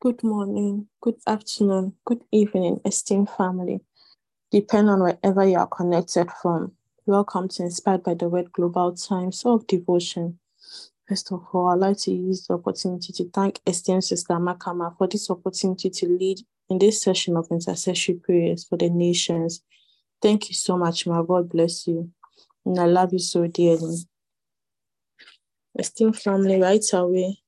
Good morning, good afternoon, good evening, esteemed family. Depend on wherever you are connected from. Welcome to Inspired by the Word Global Times of Devotion. First of all, I'd like to use the opportunity to thank esteemed Sister Makama for this opportunity to lead in this session of intercessory prayers for the nations. Thank you so much, my God bless you. And I love you so dearly. Esteemed family, right away.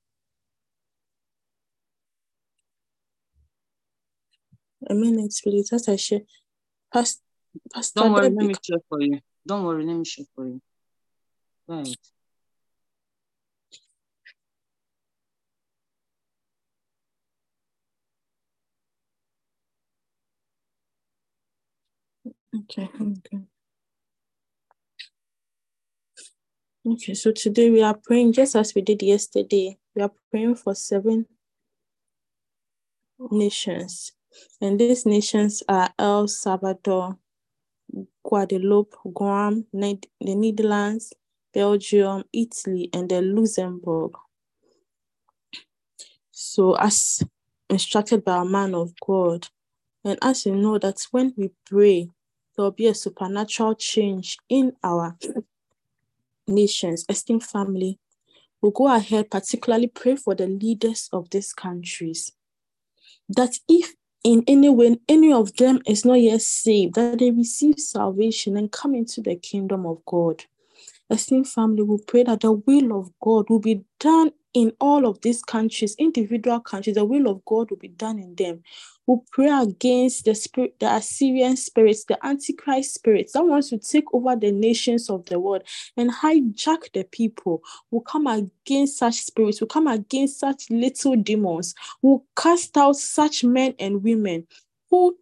A minute, please. As I share. Past, Pastor Don't worry, let me check for you. Don't worry, let me share for you. Right. Okay, okay. Okay, so today we are praying just as we did yesterday. We are praying for seven nations. And these nations are El Salvador, Guadeloupe, Guam, the Netherlands, Belgium, Italy, and the Luxembourg. So, as instructed by a man of God, and as you know that when we pray, there will be a supernatural change in our nations, esteemed family. We'll go ahead, particularly pray for the leaders of these countries. That if in any way any of them is not yet saved, that they receive salvation and come into the kingdom of God. Esteemed family, we pray that the will of God will be done in all of these countries, individual countries, the will of God will be done in them. We pray against the spirit, the Assyrian spirits, the Antichrist spirits that wants to take over the nations of the world and hijack the people. We come against such spirits, we come against such little demons, we cast out such men and women who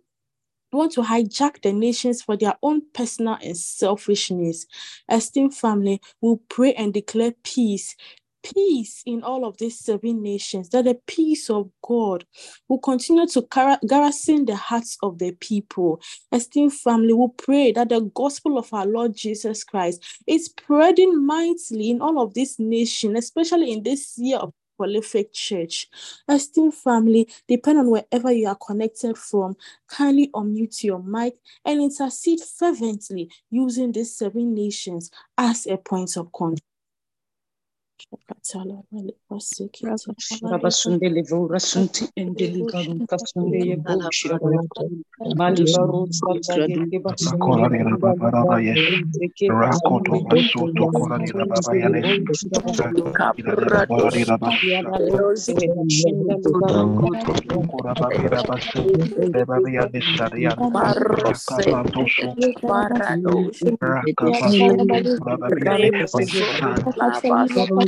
want to hijack the nations for their own personal and selfishness. Esteemed family, we pray and declare peace. Peace in all of these seven nations, that the peace of God will continue to gar- garrison the hearts of the people. Esteemed family, we pray that the gospel of our Lord Jesus Christ is spreading mightily in all of these nations, especially in this year of prolific church. Esteemed family, depend on wherever you are connected from, kindly unmute your mic and intercede fervently using these seven nations as a point of contact. Rabasunde Levora Sunti and Deliverum Kasunde Yeboshi. Malibaro Salvadeke Rakoto Basoto Korani Rababayane Korababira Basu Rebabiane Sarian Rakapato Soto Rakapato Rababiane Sonto Kakatiske Iska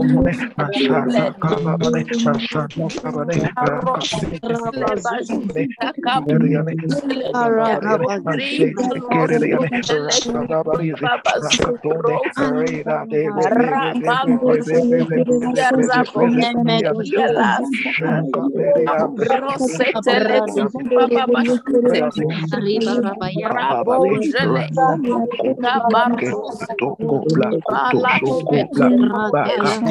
Rabba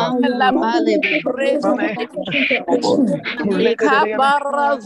rica barras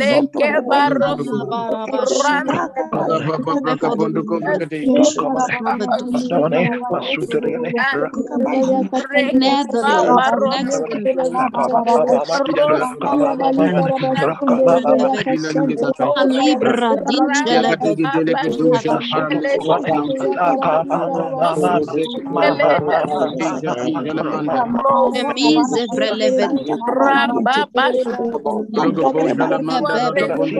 la riba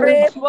Rebo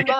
Rapa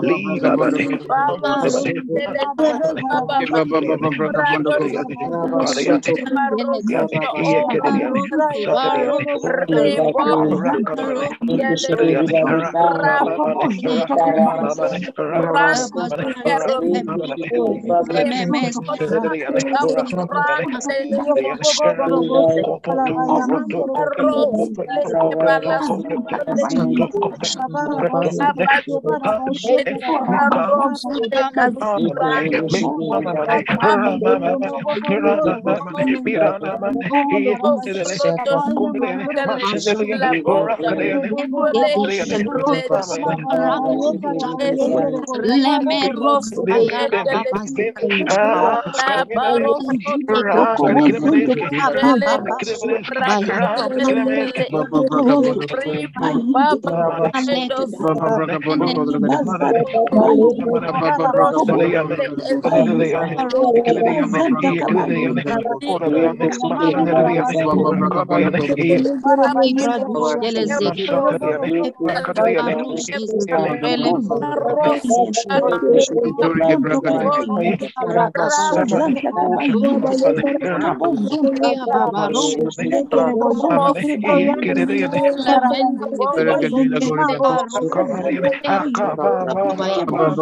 Lira galasa rebo bobo sete barros rica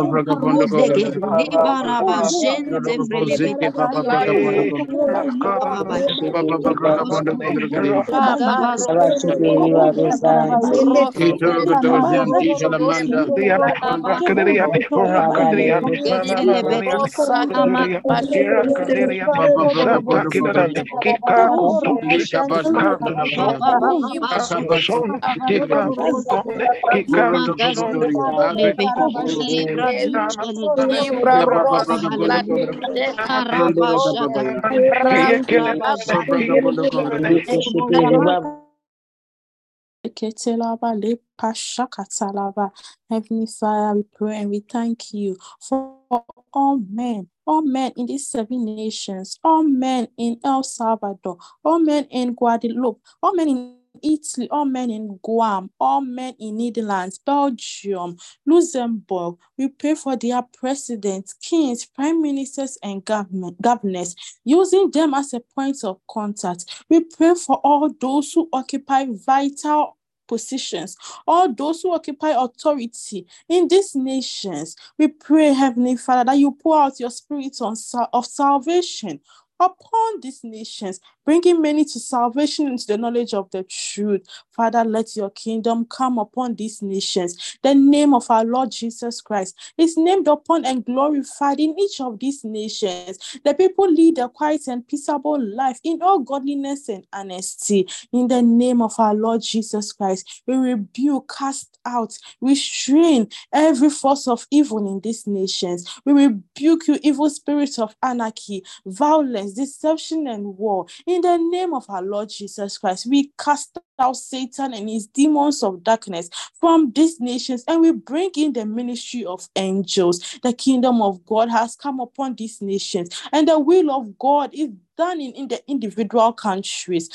baba Dale grodush Palabaya, Azot, Rama Gazon Jageti, Alina Baba, Leke barro Libra Mise vrelevet Even of the leaders Heavenly Father, we pray and we thank you for all men, all men in these seven nations, all men in El Salvador, all men in Guadeloupe, all men in Italy, all men in Guam, all men in Netherlands, Belgium, Luxembourg. We pray for their presidents, kings, prime ministers, and government governors, using them as a point of contact. We pray for all those who occupy vital positions, all those who occupy authority in these nations. We pray, Heavenly Father, that you pour out your spirit on, of salvation upon these nations, bringing many to salvation into the knowledge of the truth. Father, let your kingdom come upon these nations. The name of our Lord Jesus Christ is named upon and glorified in each of these nations. The people lead a quiet and peaceable life in all godliness and honesty. In the name of our Lord Jesus Christ, we rebuke, cast out, restrain every force of evil in these nations. We rebuke you, evil spirits of anarchy, violence, deception, and war. In the name of our Lord Jesus Christ, we cast out Satan and his demons of darkness from these nations and we bring in the ministry of angels. The kingdom of God has come upon these nations, and the will of God is done in, in the individual countries.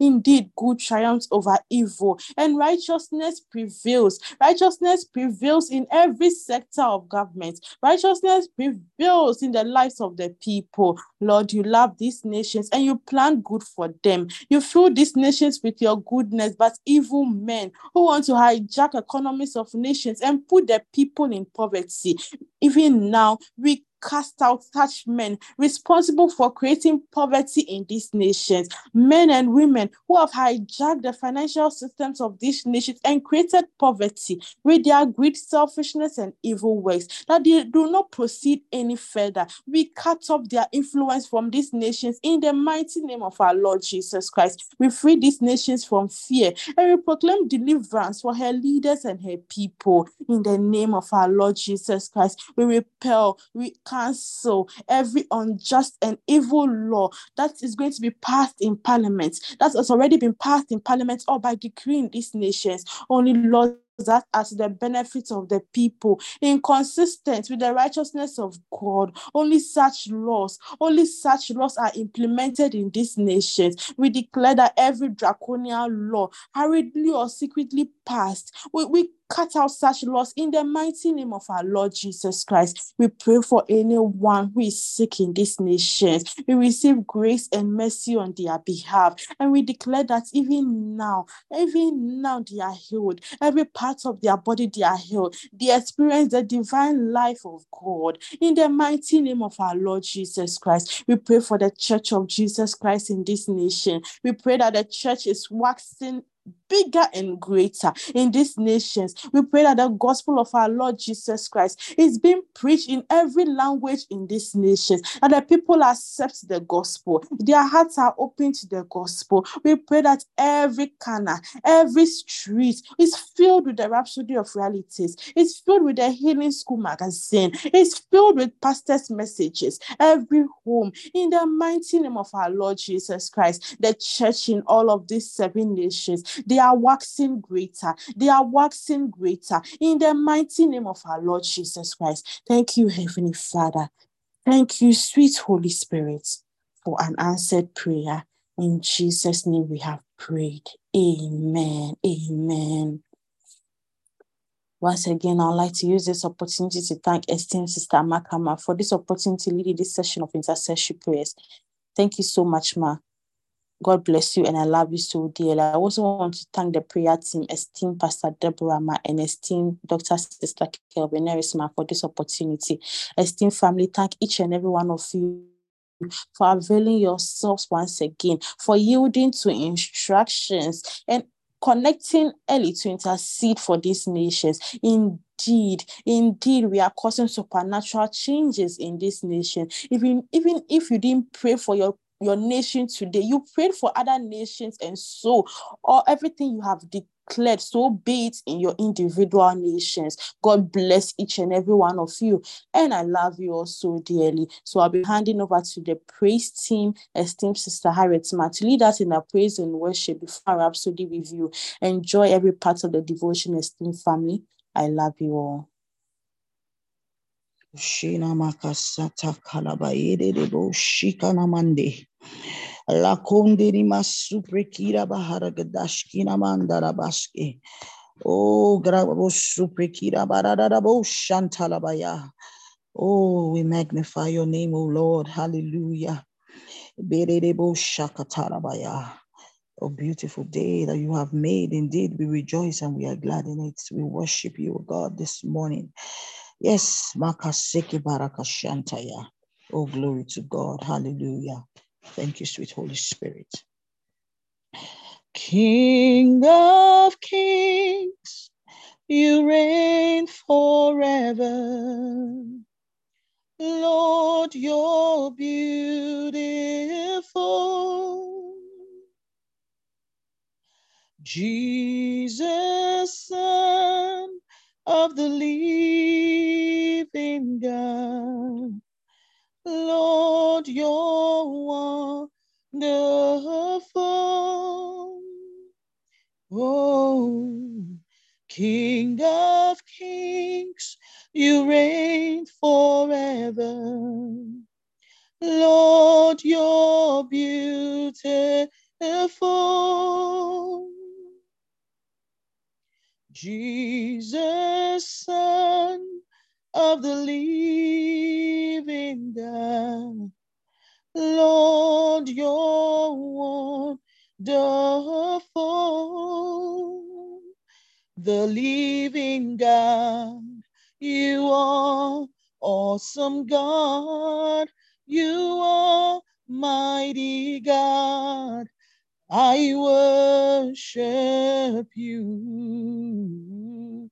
Indeed, good triumphs over evil, and righteousness prevails. Righteousness prevails in every sector of government. Righteousness prevails in the lives of the people. Lord, you love these nations and you plan good for them. You fill these nations with your goodness, but evil men who want to hijack economies of nations and put the people in poverty. Even now, we cast out such men responsible for creating poverty in these nations, men and women who have hijacked the financial systems of these nations and created poverty with their greed, selfishness, and evil ways, that they do not proceed any further. We cut off their influence from these nations in the mighty name of our Lord Jesus Christ. We free these nations from fear and we proclaim deliverance for her leaders and her people in the name of our Lord Jesus Christ. We repel, we cancel every unjust and evil law that is going to be passed in parliament, that has already been passed in parliament or by decree in these nations. Only laws that as the benefit of the people, inconsistent with the righteousness of God. Only such laws, only such laws are implemented in these nations. We declare that every draconian law, hurriedly or secretly passed, we, we cut out such loss in the mighty name of our Lord Jesus Christ. We pray for anyone who is sick in these nations. We receive grace and mercy on their behalf. And we declare that even now, even now they are healed. Every part of their body they are healed. They experience the divine life of God. In the mighty name of our Lord Jesus Christ, we pray for the church of Jesus Christ in this nation. We pray that the church is waxing bigger and greater in these nations. We pray that the gospel of our Lord Jesus Christ is being preached in every language in these nations, and the people accept the gospel. Their hearts are open to the gospel. We pray that every corner, every street is filled with the rhapsody of realities. It's filled with the healing school magazine. It's filled with pastors' messages. Every home, in the mighty name of our Lord Jesus Christ, the church in all of these seven nations, they are waxing greater. They are waxing greater in the mighty name of our Lord Jesus Christ. Thank you, Heavenly Father. Thank you, sweet Holy Spirit, for an answered prayer. In Jesus' name we have prayed. Amen. Amen. Once again, I'd like to use this opportunity to thank esteemed Sister Makama for this opportunity leading this session of intercessory prayers. Thank you so much, Ma. God bless you and I love you so dearly. I also want to thank the prayer team, esteemed Pastor Deborah Ma and esteemed Dr. Sister Kelvin Erisma for this opportunity. Esteemed family, thank each and every one of you for availing yourselves once again, for yielding to instructions and connecting early to intercede for these nations. Indeed, indeed, we are causing supernatural changes in this nation. Even, even if you didn't pray for your your nation today. You prayed for other nations, and so all everything you have declared, so be it in your individual nations. God bless each and every one of you. And I love you all so dearly. So I'll be handing over to the praise team, esteemed Sister Harriet Ma, to lead us in our praise and worship before Rhapsody review. Enjoy every part of the devotion, esteemed family. I love you all. Shina makasata kalabayede de bo shikana mande. La kondiri masuprekira bahara gadashkina mandara baske. Oh, grabo suprekira barada bo shantalabaya. Oh, we magnify your name, O Lord. Hallelujah. Berebo shakatalabaya. A beautiful day that you have made. Indeed, we rejoice and we are glad in it. We worship you, God, this morning. Yes, Makaseke Barakashantaya. Oh, glory to God. Hallelujah. Thank you, sweet Holy Spirit. King of kings, you reign forever. Lord, you're beautiful. Jesus, Son of the living God. Lord, you're wonderful. Oh, King of kings, you reign forever. Lord, you're beautiful. Jesus, Son of the living God. Lord, you're wonderful. The living God, you are awesome God. You are mighty God. I worship you,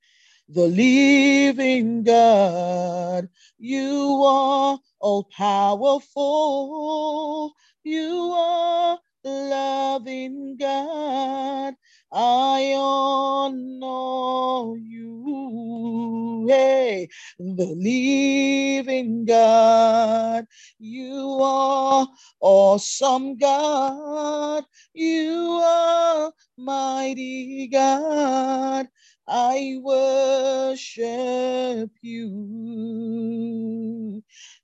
the living God. You are all powerful. You are loving God. I honor you, hey, the living God. You are awesome God. You are mighty God. I worship you,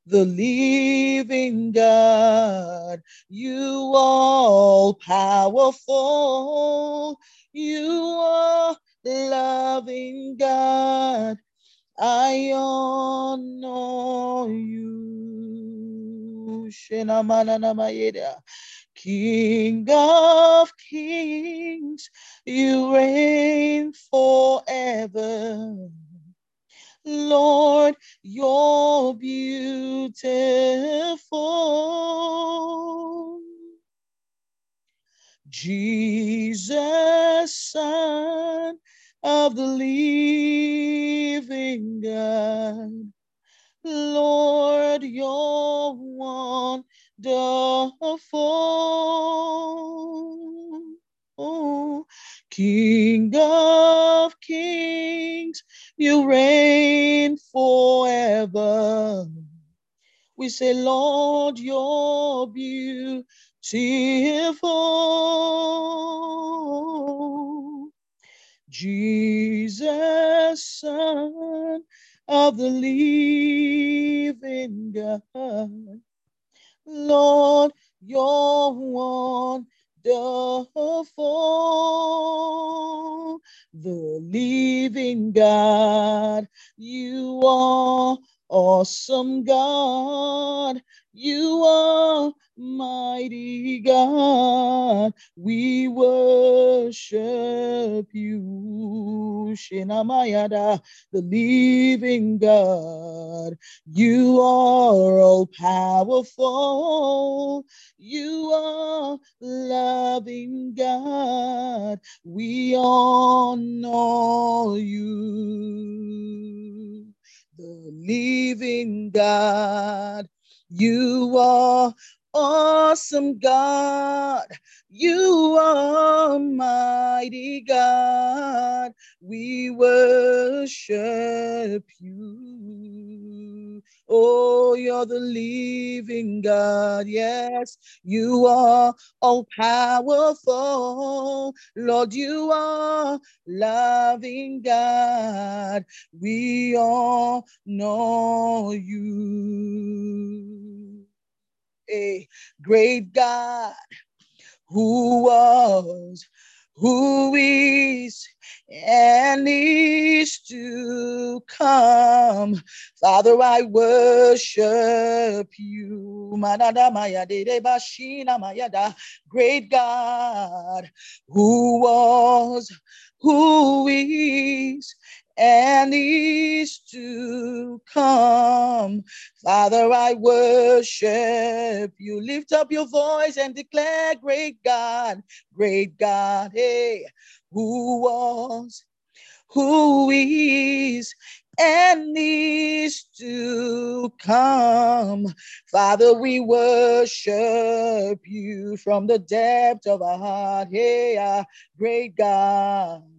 the living God. You all powerful. You are loving God, I honor you. King of kings, you reign forever. Lord, you're beautiful. Jesus, Son of the living God. Lord, you're wonderful. King of kings, you reign forever. We say, Lord, you're beautiful. Jesus, Son of the living God. Lord, you're wonderful. The living God, you are awesome God. You are mighty God. We worship you. Shinamayada, the living God. You are all powerful. You are loving God. We honor you. The living God. You are awesome God. You are mighty God. We worship you. Oh, you're the living God. Yes, you are all powerful. Lord, you are loving God. We all know you. Great God who was, who is, and is to come. Father, I worship you. Great God, who was, who is, and is to come. Father, I worship you. Lift up your voice and declare, Great God, great God, hey, who was, who is, and is to come. Father, we worship you from the depth of our heart. Hey, uh, great God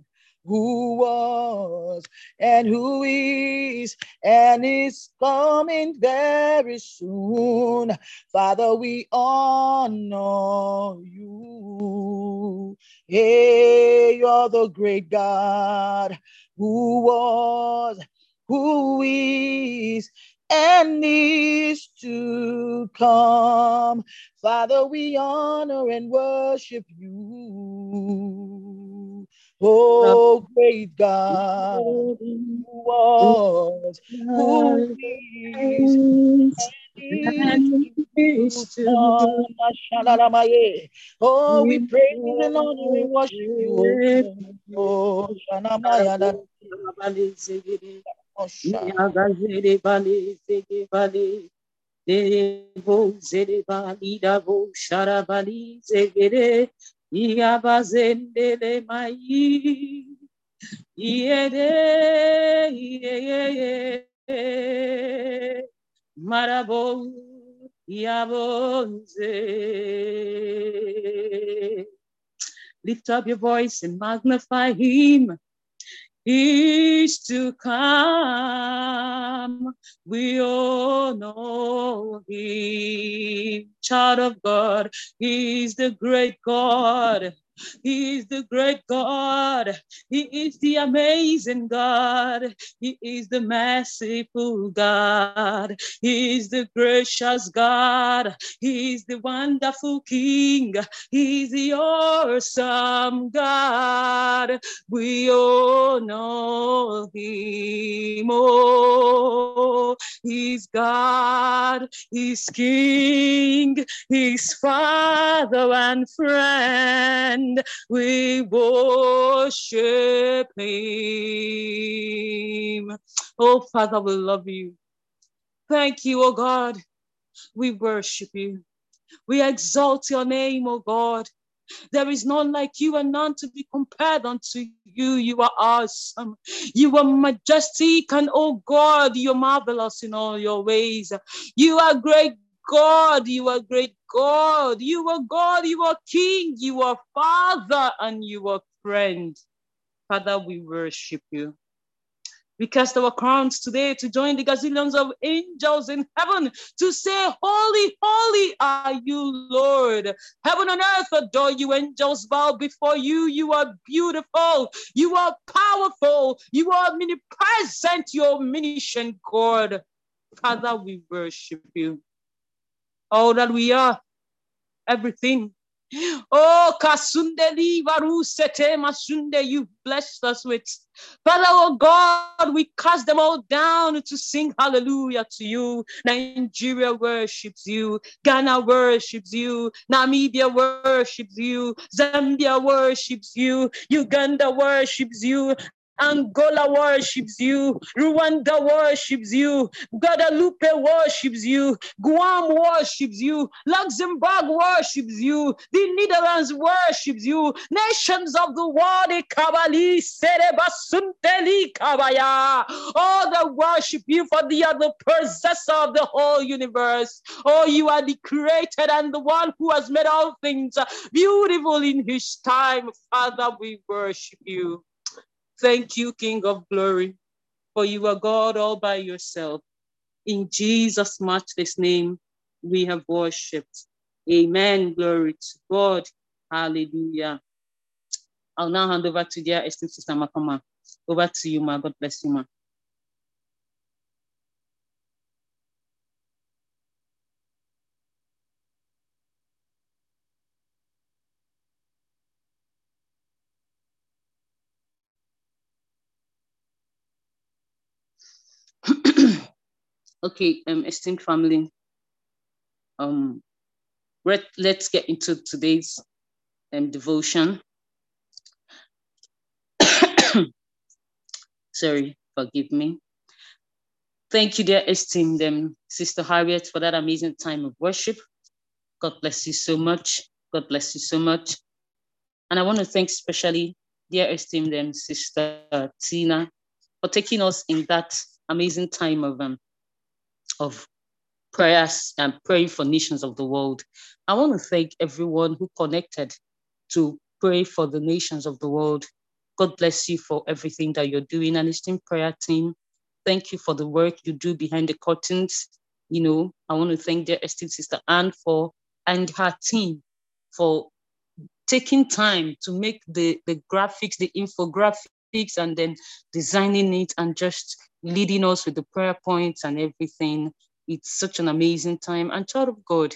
who was and who is and is coming very soon. Father, we honor you. Hey, you're the great God who was, who is, and is to come. Father, we honor and worship you. Oh, great God, who was, who is, and is to come. Oh, we praise and honor and worship you. Oh, Shanamaya, that- oh, Sha- Nyagazere bale zege bale. Devo zere bali zegere. Iabazendele mai. Iede, iye, Marabo, Iabonze. Lift up your voice and magnify him. He's to come. We all know him. Child of God, he's the great God. He is the great God. He is the amazing God. He is the merciful God. He is the gracious God. He is the wonderful King. He is the awesome God. We all know Him. Oh, He's God. He's King. He's Father and friend. We worship Him. Oh, Father, we love you. Thank you, oh God. We worship you. We exalt your name, oh God. There is none like you and none to be compared unto you. You are awesome. You are majestic and oh God, you're marvelous in all your ways. You are great God. You are great God. You are God. You are King. You are Father and you are friend. Father, we worship you. We cast our crowns today to join the gazillions of angels in heaven to say, Holy, holy are you, Lord. Heaven and earth adore you. Angels bow before you. You are beautiful. You are powerful. You are omnipresent. You're God. Father, we worship you. We are, everything. Oh, Kasundeli Varusete Masunde, you blessed us with. Father, oh God, we cast them all down to sing hallelujah to you. Nigeria worships you. Ghana worships you. Namibia worships you. Zambia worships you. Uganda worships you. Angola worships you. Rwanda worships you. Guadeloupe worships you. Guam worships you. Luxembourg worships you. The Netherlands worships you. Nations of the world, eh, Kabali, Serebasunteli Kabaya. All that worship you for the other possessor of the whole universe. Oh, you are the creator and the one who has made all things beautiful in his time. Father, we worship you. Thank you, King of glory, for you are God all by yourself. In Jesus' matchless name, we have worshipped. Amen. Glory to God. Hallelujah. I'll now hand over to dear esteemed sister Makoma. Over to you, ma. God bless you, ma. Okay, um, esteemed family, um, let, let's get into today's um, devotion. Sorry, forgive me. Thank you, dear esteemed um, Sister Harriet, for that amazing time of worship. God bless you so much. God bless you so much. And I want to thank especially dear esteemed um, Sister Tina for taking us in that amazing time of um, of prayers and praying for nations of the world. I want to thank everyone who connected to pray for the nations of the world. God bless you for everything that you're doing. And esteemed prayer team, thank you for the work you do behind the curtains. You know, I want to thank dear esteemed sister Anne for and her team for taking time to make the, the graphics, the infographics, and then designing it and just leading us with the prayer points and everything. It's such an amazing time. And child of God,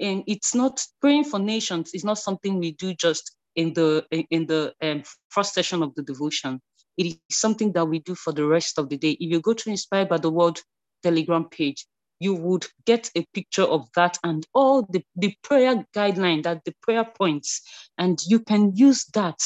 and it's not praying for nations is not something we do just in the in the um, first session of the devotion. It is something that we do for the rest of the day. If you go to Inspired by the Word Telegram page, you would get a picture of that and all the, the prayer guideline, that the prayer points, and you can use that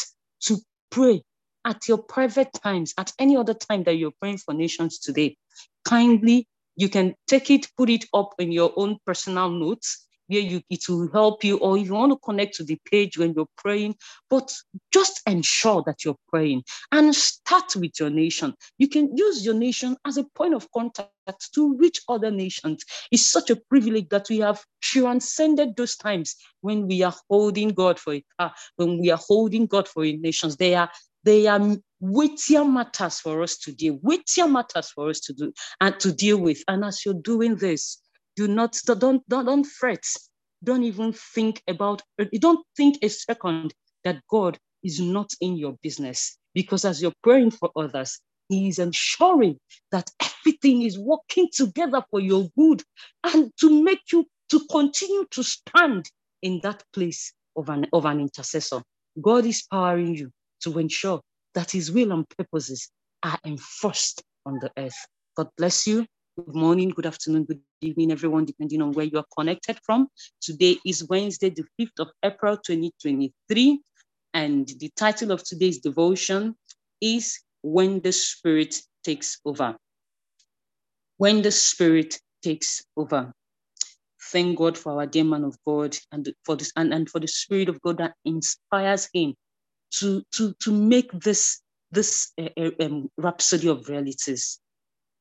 to pray at your private times, at any other time that you're praying for nations today. Kindly, you can take it, put it up in your own personal notes where you it will help you, or if you want to connect to the page when you're praying, but just ensure that you're praying and start with your nation. You can use your nation as a point of contact to reach other nations. It's such a privilege that we have transcended those times when we are holding God for it, uh, when we are holding God for nations. They are they are weightier matters for us to deal, weightier matters for us to do and to deal with. And as you're doing this, do not don't don't, don't fret. Don't even think about. Don't think a second that God is not in your business. Because as you're praying for others, He is ensuring that everything is working together for your good and to make you to continue to stand in that place of an, of an intercessor. God is powering you to ensure that His will and purposes are enforced on the earth. God bless you. Good morning, good afternoon, good evening, everyone, depending on where you are connected from. Today is Wednesday, the 5th of April, 2023. And the title of today's devotion is When the Spirit Takes Over. When the Spirit Takes Over. Thank God for our dear man of God and for this and, and for the Spirit of God that inspires him to, to, to make this, this uh, um, rhapsody of realities.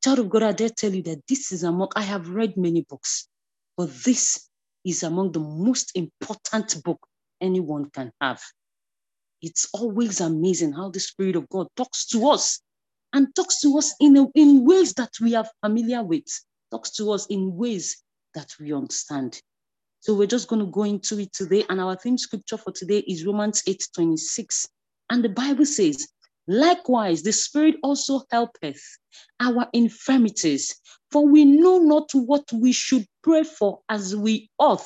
Child of God, I dare tell you that this is among, I have read many books, but this is among the most important book anyone can have. It's always amazing how the Spirit of God talks to us and talks to us in, a, in ways that we are familiar with, talks to us in ways that we understand. So we're just going to go into it today. And our theme scripture for today is Romans 8 26. And the Bible says, Likewise, the Spirit also helpeth our infirmities, for we know not what we should pray for as we ought,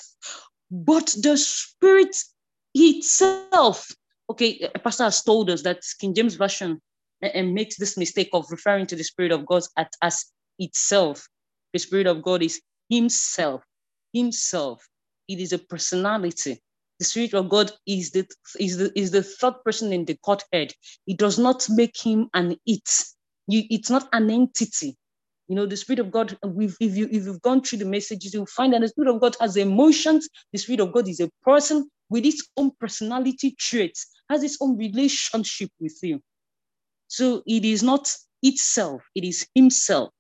but the Spirit itself. Okay, a pastor has told us that King James Version and makes this mistake of referring to the Spirit of God as itself. The Spirit of God is Himself. Himself. It is a personality. The Spirit of God is the is the is the third person in the Godhead. It does not make him an it. You, it's not an entity. You know, the Spirit of God, if, if, you, if you've gone through the messages, you'll find that the Spirit of God has emotions. The Spirit of God is a person with its own personality traits, has its own relationship with you. So it is not itself, it is Himself.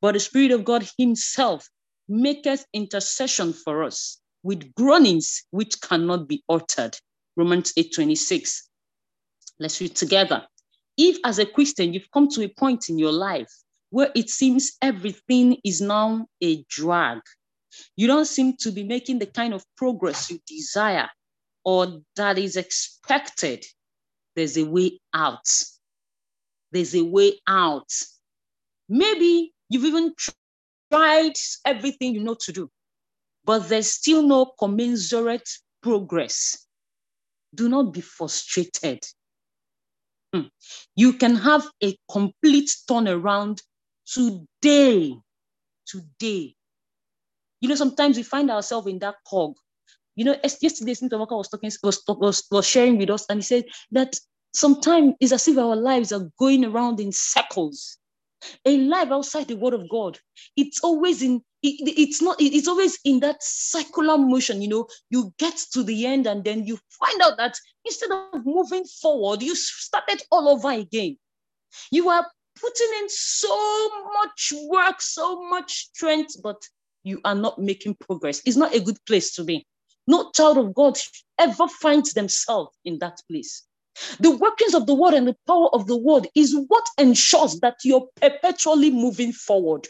But the Spirit of God Himself maketh intercession for us with groanings which cannot be uttered. Romans 8 26. Let's read together. If, as a Christian, you've come to a point in your life where it seems everything is now a drag, you don't seem to be making the kind of progress you desire or that is expected, there's a way out. There's a way out. Maybe you've even tried everything you know to do, but there's still no commensurate progress. Do not be frustrated. Hmm. You can have a complete turnaround today. Today. You know, sometimes we find ourselves in that cog. You know, yesterday, Senator Walker was talking, was, was, was sharing with us, and he said that sometimes it's as if our lives are going around in circles. A life outside the word of God, it's always in it, it's not it's always in that circular motion you know. You get to the end and then you find out that instead of moving forward you started all over again. You are putting in so much work so much strength but you are not making progress. It's not a good place to be. No child of god ever finds themselves in that place the workings of the word and the power of the word is what ensures that you're perpetually moving forward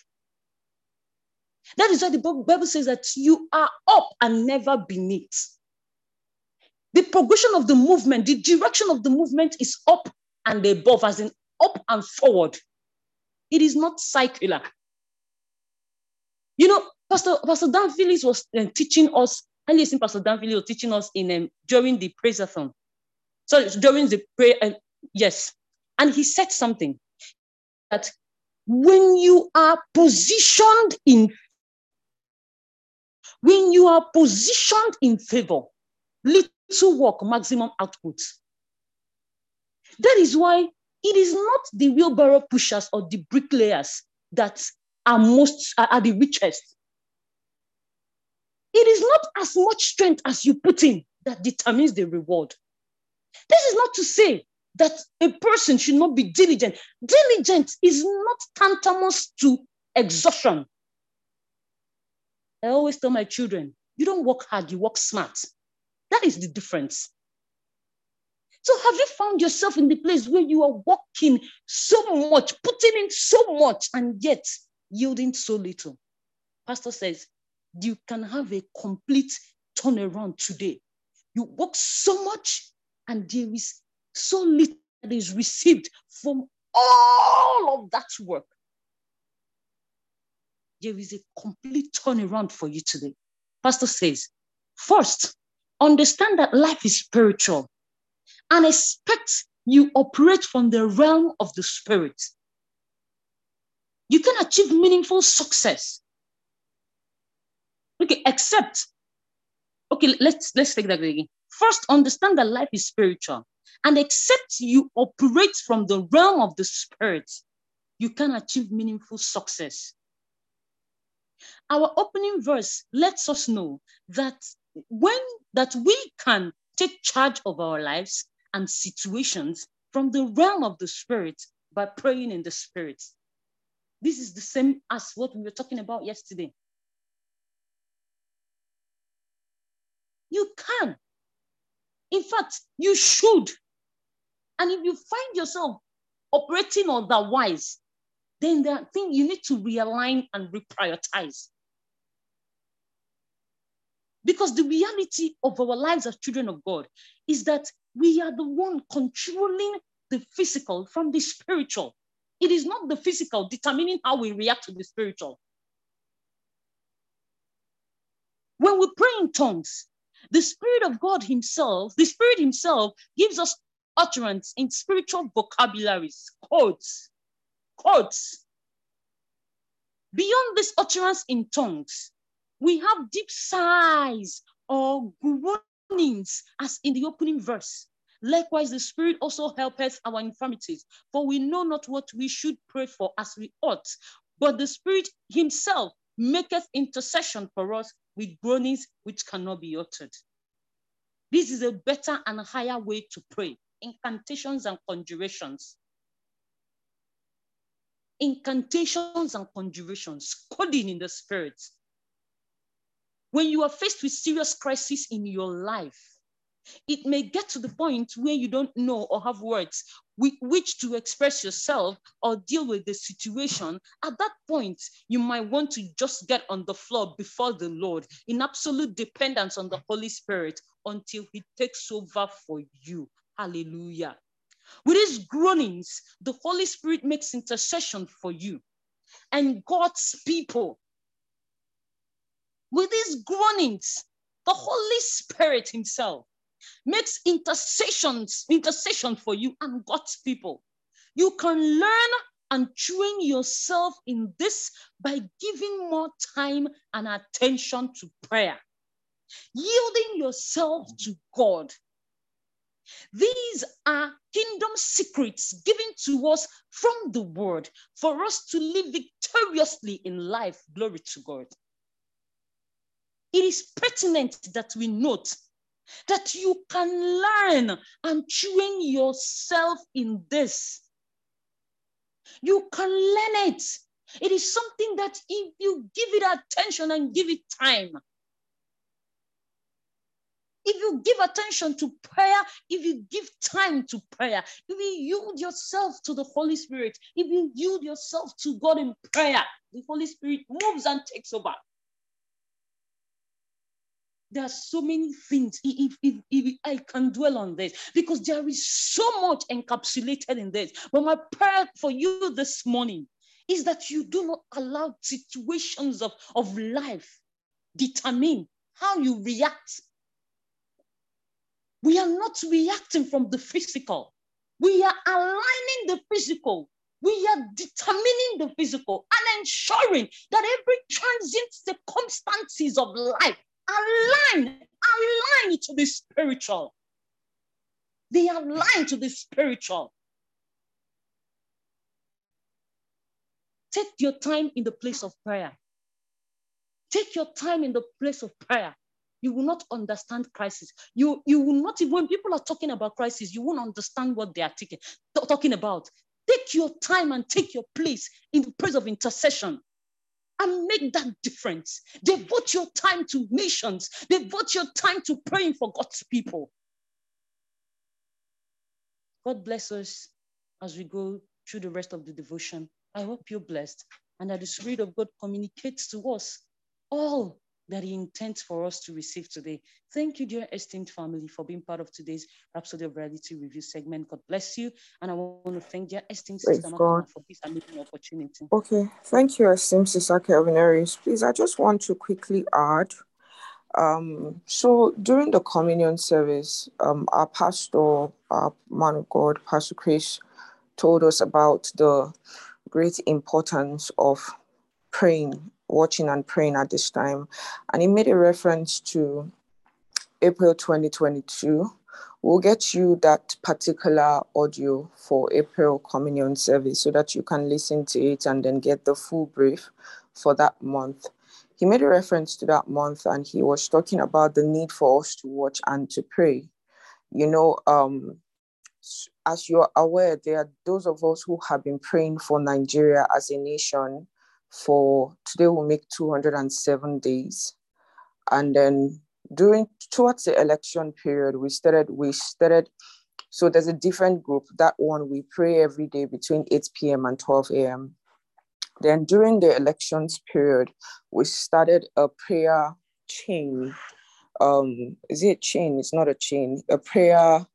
that is why the Bible says that you are up and never beneath. The progression of the movement, the direction of the movement is up and above, as in up and forward. It is not circular. You know, Pastor, Pastor Dan Phillips was uh, teaching us, listen, Pastor Dan Phillips was teaching us in um, during the praise-a-thon. So during the prayer, yes. And he said something that when you are positioned in when you are positioned in favor, little work, maximum output. That is why it is not the wheelbarrow pushers or the bricklayers that are most are the richest. It is not as much strength as you put in that determines the reward. This is not to say that a person should not be diligent. Diligent is not tantamount to exhaustion. I always tell my children, you don't work hard, you work smart. That is the difference. So, have you found yourself in the place where you are working so much, putting in so much, and yet yielding so little? Pastor says, you can have a complete turnaround today. You work so much, And there is so little that is received from all of that work. There is a complete turnaround for you today. Pastor says, first, understand that life is spiritual and expect you operate from the realm of the spirit. You can achieve meaningful success. Okay, except, okay, let's let's take that again. First, understand that life is spiritual. And except you operate from the realm of the spirit, you can achieve meaningful success. Our opening verse lets us know that when that we can take charge of our lives and situations from the realm of the spirit by praying in the spirit. This is the same as what we were talking about yesterday. You can. In fact, you should. And if you find yourself operating otherwise, then the thing you need to realign and reprioritize. Because the reality of our lives as children of God is that we are the one controlling the physical from the spiritual. It is not the physical determining how we react to the spiritual. When we pray in tongues, the Spirit of God Himself, the Spirit Himself gives us utterance in spiritual vocabularies, codes, codes. Beyond this utterance in tongues, we have deep sighs or groanings, as in the opening verse. Likewise, the Spirit also helpeth our infirmities, for we know not what we should pray for as we ought. But the Spirit Himself maketh intercession for us with groanings which cannot be uttered. This is a better and higher way to pray incantations and conjurations. Incantations and conjurations, coding in the spirit. When you are faced with serious crisis in your life, it may get to the point where you don't know or have words with which to express yourself or deal with the situation. At that point, you might want to just get on the floor before the Lord in absolute dependence on the Holy Spirit until He takes over for you. Hallelujah. With His groanings, the Holy Spirit makes intercession for you and God's people. With His groanings, the Holy Spirit Himself makes intercessions, intercession for you and God's people. You can learn and train yourself in this by giving more time and attention to prayer, yielding yourself to God these are kingdom secrets given to us from the word for us to live victoriously in life. Glory to God. It is pertinent that we note that you can learn and train yourself in this. You can learn it. It is something that if you give it attention and give it time, if you give attention to prayer, if you give time to prayer, if you yield yourself to the Holy Spirit, if you yield yourself to God in prayer, the Holy Spirit moves and takes over. There are so many things, if, if, if I can dwell on this, because there is so much encapsulated in this. But my prayer for you this morning is that you do not allow situations of, of life determine how you react we are not reacting from the physical. We are aligning the physical. We are determining the physical and ensuring that every transient circumstances of life align, align to the spiritual. They align to the spiritual. Take your time in the place of prayer. Take your time in the place of prayer you will not understand crisis. You, you will not, when people are talking about crisis, you won't understand what they are taking, talking about. Take your time and take your place in the place of intercession and make that difference. Devote your time to missions, devote your time to praying for God's people. God bless us as we go through the rest of the devotion. I hope you're blessed and that the Spirit of God communicates to us all that He intends for us to receive today. Thank you, dear esteemed family, for being part of today's Rhapsody of Reality review segment. God bless you. And I want to thank dear esteemed Praise Sister God. For this amazing opportunity. Okay, thank you, esteemed Sister Kelvinaris. Please, I just want to quickly add. Um, so during the communion service, um, our pastor, our man of God, Pastor Chris, told us about the great importance of praying, watching and praying at this time. And he made a reference to April 2022. We'll get you that particular audio for April communion service so that you can listen to it and then get the full brief for that month. He made a reference to that month and he was talking about the need for us to watch and to pray. You know, um, as you're aware, there are those of us who have been praying for Nigeria as a nation for today will make 207 days. And then during towards the election period, we started, we started, so there's a different group. That one we pray every day between 8 p.m. and 12 a.m. Then during the elections period, we started a prayer chain. Um, is it a chain? It's not a chain, a prayer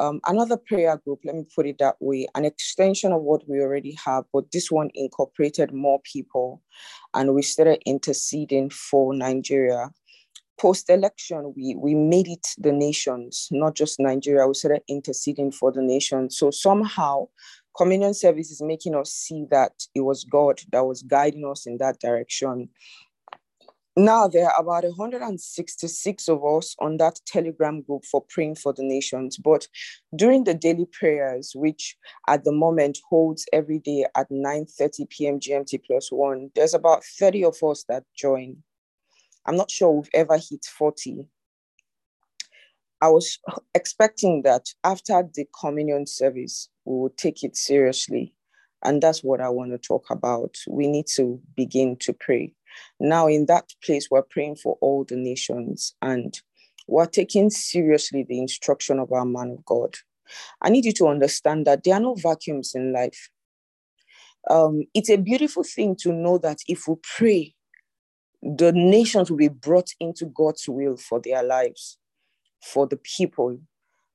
um, another prayer group, let me put it that way, an extension of what we already have, but this one incorporated more people and we started interceding for Nigeria. Post election, we, we made it the nations, not just Nigeria. We started interceding for the nation. So somehow, communion service is making us see that it was God that was guiding us in that direction. Now there are about 166 of us on that Telegram group for praying for the nations. But during the daily prayers, which at the moment holds every day at 9:30 p.m. GMT plus one, there's about 30 of us that join. I'm not sure we've ever hit 40. I was expecting that after the communion service, we would take it seriously. And that's what I want to talk about. We need to begin to pray. Now, in that place, we're praying for all the nations and we're taking seriously the instruction of our man of God. I need you to understand that there are no vacuums in life. Um, it's a beautiful thing to know that if we pray, the nations will be brought into God's will for their lives, for the people.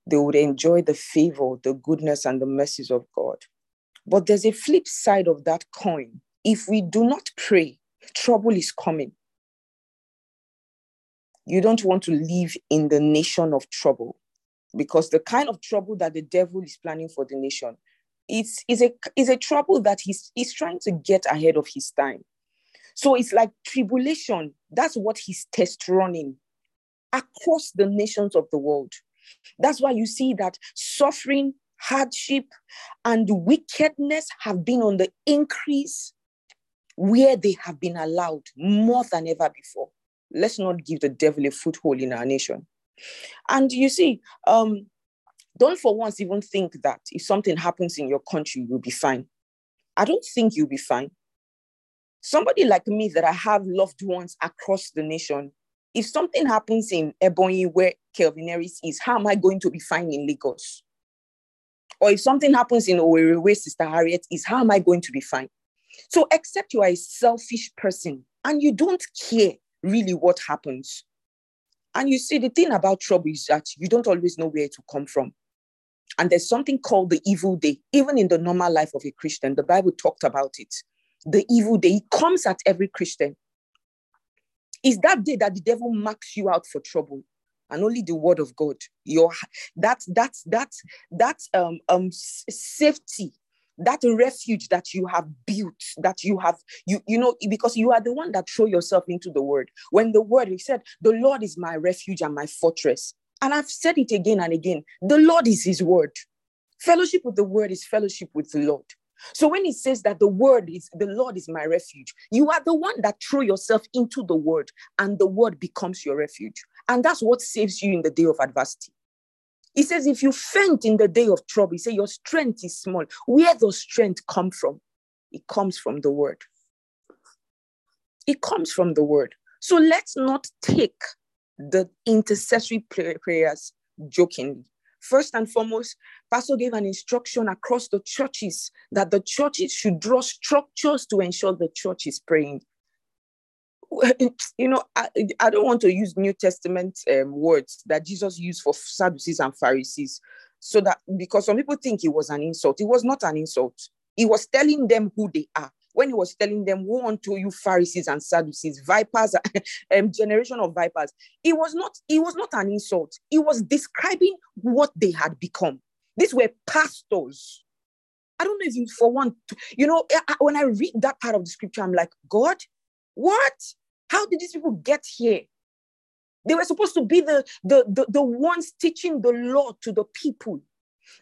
They would enjoy the favor, the goodness, and the mercies of God. But there's a flip side of that coin. If we do not pray, trouble is coming. You don't want to live in the nation of trouble because the kind of trouble that the devil is planning for the nation is, is, a, is a trouble that he's, he's trying to get ahead of his time. So it's like tribulation. That's what he's test running across the nations of the world. That's why you see that suffering, hardship, and wickedness have been on the increase where they have been allowed more than ever before. Let's not give the devil a foothold in our nation. And you see, um, don't for once even think that if something happens in your country, you'll be fine. I don't think you'll be fine. Somebody like me that I have loved ones across the nation, if something happens in Ebonyi where Kelvin Harris is, how am I going to be fine in Lagos? Or if something happens in Owerri where Sister Harriet is, how am I going to be fine? So, except you are a selfish person and you don't care really what happens. And you see, the thing about trouble is that you don't always know where to come from. And there's something called the evil day. Even in the normal life of a Christian, the Bible talked about it. The evil day comes at every Christian. Is that day that the devil marks you out for trouble, and only the word of God, your that that that that um um safety that refuge that you have built that you have you you know because you are the one that throw yourself into the word. When the word he said the lord is my refuge and my fortress. And i've said it again and again. The lord is his word. Fellowship with the word is fellowship with the lord. So when he says that the word is the lord is my refuge you are the one that throw yourself into the word and the word becomes your refuge. And that's what saves you in the day of adversity he says, if you faint in the day of trouble, he says, your strength is small. Where does strength come from? It comes from the word. It comes from the word. So let's not take the intercessory prayers jokingly. First and foremost, Pastor gave an instruction across the churches that the churches should draw structures to ensure the church is praying. you know, I, I don't want to use New Testament um, words that Jesus used for Sadducees and Pharisees. So that because some people think it was an insult, it was not an insult. He was telling them who they are. When he was telling them, Woe unto you, Pharisees and Sadducees, vipers, um, generation of vipers, it was not, it was not an insult. He was describing what they had become. These were pastors. I don't know if you, for one, you know, when I read that part of the scripture, I'm like, God, what? How did these people get here? They were supposed to be the, the, the, the ones teaching the law to the people.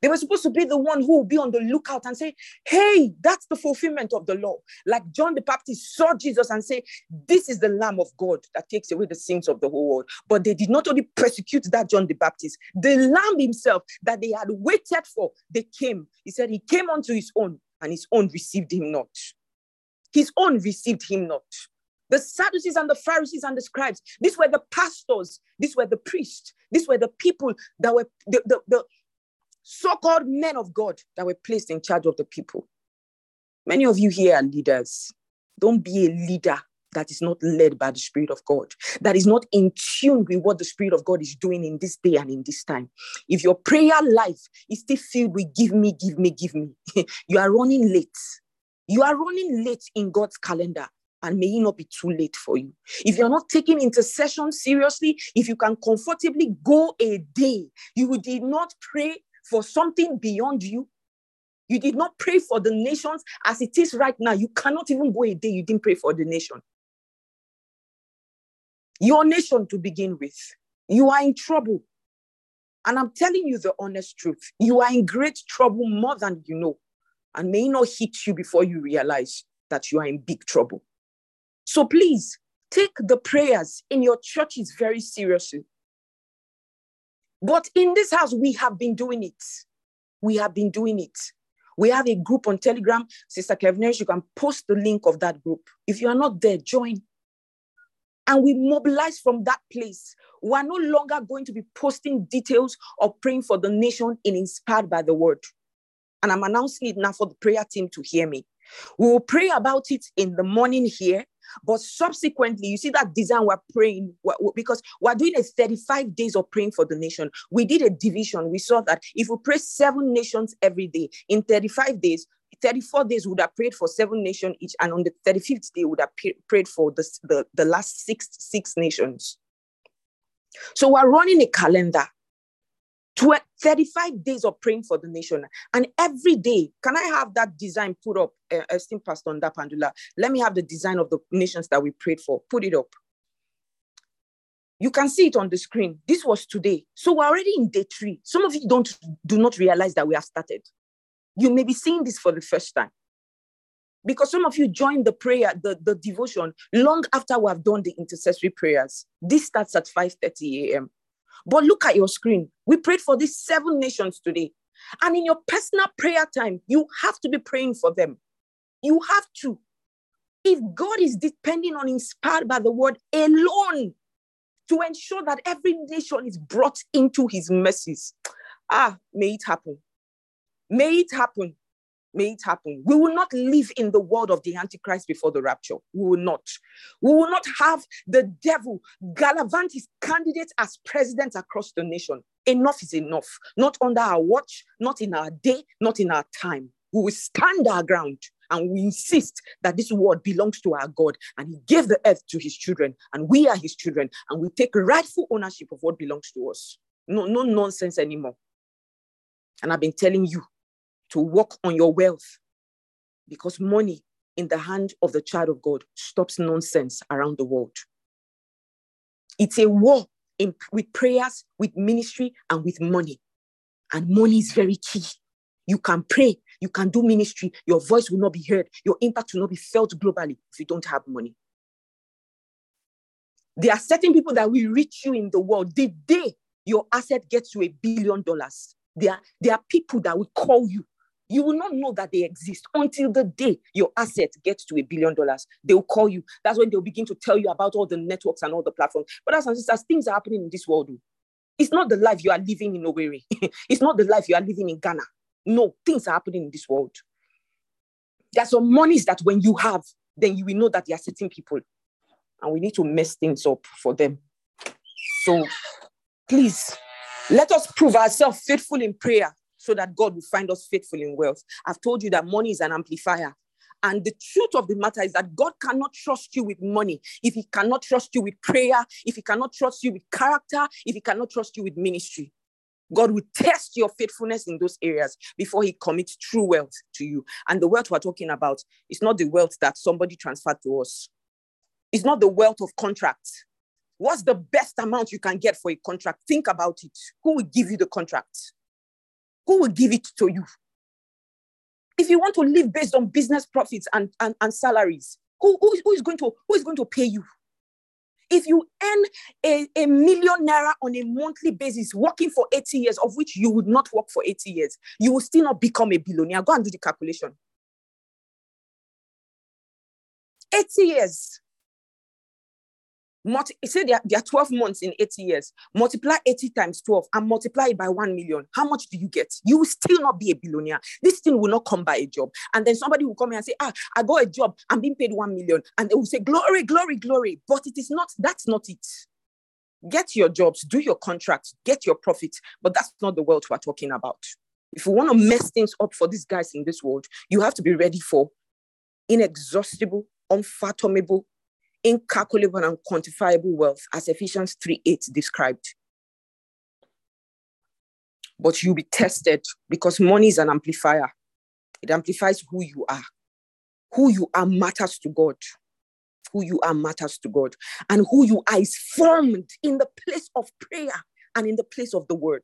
They were supposed to be the one who will be on the lookout and say, Hey, that's the fulfillment of the law. Like John the Baptist saw Jesus and say, This is the Lamb of God that takes away the sins of the whole world. But they did not only persecute that John the Baptist, the Lamb himself that they had waited for, they came. He said, He came unto his own, and his own received him not. His own received him not. The Sadducees and the Pharisees and the scribes, these were the pastors, these were the priests, these were the people that were the, the, the so called men of God that were placed in charge of the people. Many of you here are leaders. Don't be a leader that is not led by the Spirit of God, that is not in tune with what the Spirit of God is doing in this day and in this time. If your prayer life is still filled with give me, give me, give me, you are running late. You are running late in God's calendar and may it not be too late for you. If you're not taking intercession seriously, if you can comfortably go a day, you did not pray for something beyond you. You did not pray for the nations as it is right now. You cannot even go a day you didn't pray for the nation. Your nation to begin with. You are in trouble. And I'm telling you the honest truth. You are in great trouble more than you know, and may not hit you before you realize that you are in big trouble. So please take the prayers in your churches very seriously. But in this house, we have been doing it. We have been doing it. We have a group on Telegram. Sister Kevin, you can post the link of that group. If you are not there, join. And we mobilize from that place. We are no longer going to be posting details of praying for the nation in Inspired by the Word. And I'm announcing it now for the prayer team to hear me. We will pray about it in the morning here but subsequently, you see that design we're praying because we're doing a 35 days of praying for the nation. We did a division. We saw that if we pray seven nations every day in 35 days, 34 days would have prayed for seven nations each, and on the 35th day would have prayed for the, the, the last six six nations. So we're running a calendar 35 days of praying for the nation. And every day, can I have that design put up, uh, esteemed Pastor Ndapandula? Let me have the design of the nations that we prayed for. Put it up. You can see it on the screen. This was today. So we're already in day three. Some of you don't do not realize that we have started. You may be seeing this for the first time. Because some of you joined the prayer, the, the devotion, long after we have done the intercessory prayers. This starts at 5:30 a.m. But look at your screen. We prayed for these seven nations today. And in your personal prayer time, you have to be praying for them. You have to. If God is depending on inspired by the word alone to ensure that every nation is brought into his mercies, ah, may it happen. May it happen. May it happen. We will not live in the world of the Antichrist before the rapture. We will not. We will not have the devil gallivant his candidates as president across the nation. Enough is enough. Not under our watch, not in our day, not in our time. We will stand our ground and we insist that this world belongs to our God and He gave the earth to His children and we are His children and we take rightful ownership of what belongs to us. No, no nonsense anymore. And I've been telling you to work on your wealth because money in the hand of the child of God stops nonsense around the world. It's a war in, with prayers, with ministry, and with money. And money is very key. You can pray, you can do ministry, your voice will not be heard, your impact will not be felt globally if you don't have money. There are certain people that will reach you in the world the day your asset gets to a billion dollars. There, there are people that will call you you will not know that they exist until the day your asset gets to a billion dollars. They will call you. That's when they'll begin to tell you about all the networks and all the platforms. But as and sisters, things are happening in this world. Oh. It's not the life you are living in Owerri. it's not the life you are living in Ghana. No, things are happening in this world. There are some monies that when you have, then you will know that there are certain people. and we need to mess things up for them. So please let us prove ourselves faithful in prayer so that God will find us faithful in wealth. I've told you that money is an amplifier. And the truth of the matter is that God cannot trust you with money if He cannot trust you with prayer, if He cannot trust you with character, if He cannot trust you with ministry. God will test your faithfulness in those areas before He commits true wealth to you. And the wealth we're talking about is not the wealth that somebody transferred to us, it's not the wealth of contracts. What's the best amount you can get for a contract? Think about it. Who will give you the contract? Who will give it to you? If you want to live based on business profits and, and, and salaries, who, who, is, who, is going to, who is going to pay you? If you earn a, a million naira on a monthly basis, working for 80 years, of which you would not work for 80 years, you will still not become a billionaire. Go and do the calculation. 80 years. Multi, say there, there are 12 months in 80 years. Multiply 80 times 12 and multiply it by 1 million. How much do you get? You will still not be a billionaire. This thing will not come by a job. And then somebody will come here and say, ah, I got a job. I'm being paid 1 million. And they will say, glory, glory, glory. But it is not, that's not it. Get your jobs, do your contracts, get your profits. But that's not the world we're talking about. If you want to mess things up for these guys in this world, you have to be ready for inexhaustible, unfathomable, incalculable and quantifiable wealth, as Ephesians 3 8 described. But you'll be tested because money is an amplifier. It amplifies who you are. Who you are matters to God. Who you are matters to God. And who you are is formed in the place of prayer and in the place of the word.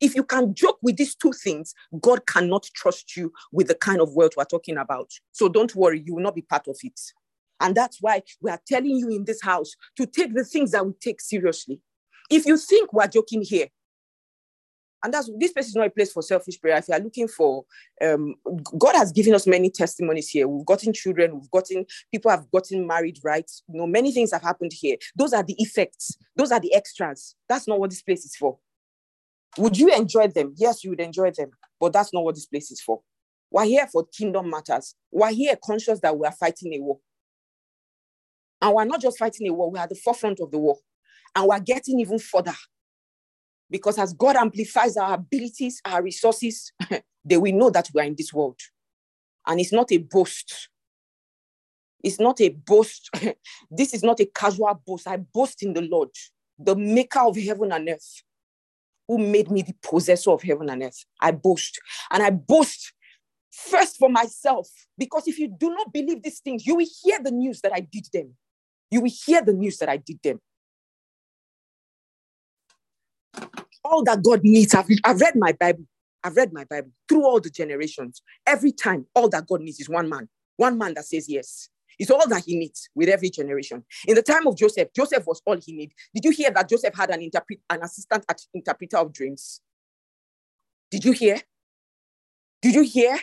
If you can joke with these two things, God cannot trust you with the kind of wealth we're talking about. So don't worry, you will not be part of it. And that's why we are telling you in this house to take the things that we take seriously. If you think we're joking here, and that's this place is not a place for selfish prayer. If you are looking for, um, God has given us many testimonies here. We've gotten children, we've gotten people have gotten married, right? You know, many things have happened here. Those are the effects, those are the extras. That's not what this place is for. Would you enjoy them? Yes, you would enjoy them, but that's not what this place is for. We're here for kingdom matters. We're here conscious that we are fighting a war. And we're not just fighting a war, we're at the forefront of the war. And we're getting even further. Because as God amplifies our abilities, our resources, they will know that we are in this world. And it's not a boast. It's not a boast. this is not a casual boast. I boast in the Lord, the maker of heaven and earth, who made me the possessor of heaven and earth. I boast. And I boast first for myself. Because if you do not believe these things, you will hear the news that I did them you will hear the news that I did them. All that God needs, I've, I've read my Bible. I've read my Bible through all the generations. Every time, all that God needs is one man, one man that says yes. It's all that he needs with every generation. In the time of Joseph, Joseph was all he needed. Did you hear that Joseph had an interpret, an assistant at interpreter of dreams? Did you hear? Did you hear?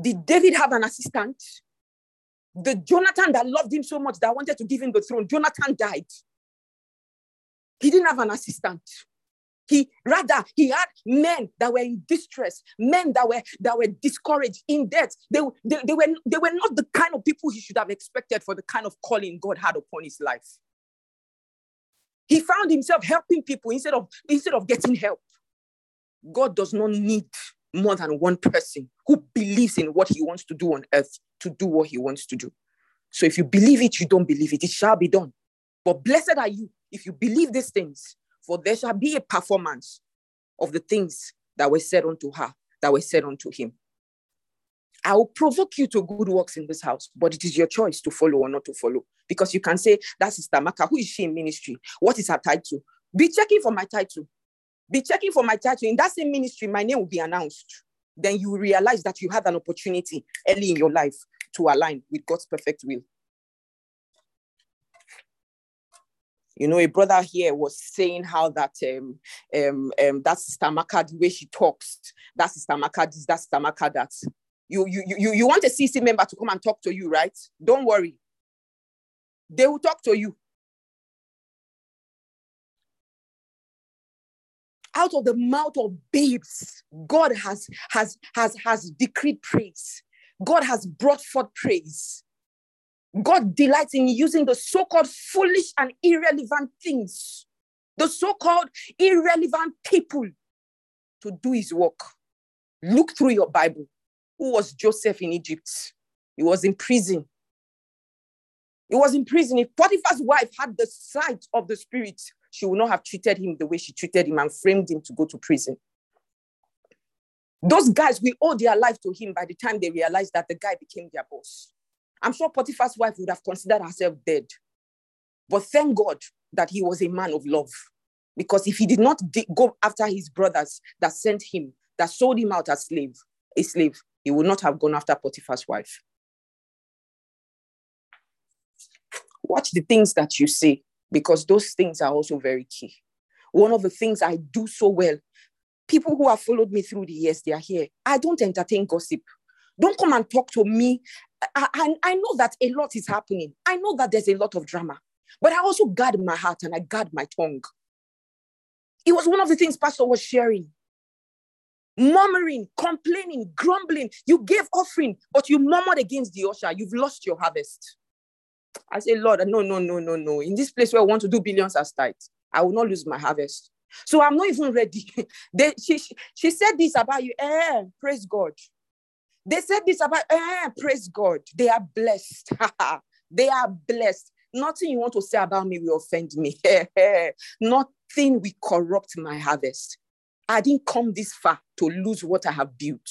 Did David have an assistant? The Jonathan that loved him so much that wanted to give him the throne, Jonathan died. He didn't have an assistant. He rather he had men that were in distress, men that were that were discouraged, in debt. They, they, they, were, they were not the kind of people he should have expected for the kind of calling God had upon his life. He found himself helping people instead of instead of getting help. God does not need more than one person who believes in what he wants to do on earth to do what he wants to do. So if you believe it, you don't believe it, it shall be done. But blessed are you if you believe these things, for there shall be a performance of the things that were said unto her, that were said unto him. I will provoke you to good works in this house, but it is your choice to follow or not to follow. Because you can say, That's Sister Maka. Who is she in ministry? What is her title? Be checking for my title. Be checking for my title. In that same ministry, my name will be announced. Then you realize that you had an opportunity early in your life to align with God's perfect will. You know, a brother here was saying how that um um um that's Sister Maka, the way she talks, that's Sister Maka this, that's Sister Maka that. You, you, you, you want a CC member to come and talk to you, right? Don't worry. They will talk to you. Out of the mouth of babes god has has has has decreed praise god has brought forth praise God delights in using the so called foolish and irrelevant things, the so called irrelevant people to do his work. Look through your Bible. Who was Joseph in Egypt? He was in prison. He was in prison. If Potiphar's wife had the sight of the spirit, she would not have treated him the way she treated him and framed him to go to prison. Those guys, we owe their life to him by the time they realized that the guy became their boss. I'm sure Potiphar's wife would have considered herself dead. But thank God that he was a man of love. Because if he did not go after his brothers that sent him, that sold him out as slave, a slave, he would not have gone after Potiphar's wife. Watch the things that you say, because those things are also very key. One of the things I do so well, people who have followed me through the years, they are here. I don't entertain gossip. Don't come and talk to me. I, I, I know that a lot is happening. I know that there's a lot of drama, but I also guard my heart and I guard my tongue. It was one of the things Pastor was sharing. Murmuring, complaining, grumbling. You gave offering, but you murmured against the usher. You've lost your harvest. I say, Lord, no, no, no, no, no. In this place where I want to do billions as tight, I will not lose my harvest. So I'm not even ready. they, she, she, she said this about you. Eh, praise God. They said this about, eh, praise God. They are blessed. they are blessed. Nothing you want to say about me will offend me. Nothing will corrupt my harvest. I didn't come this far to lose what I have built.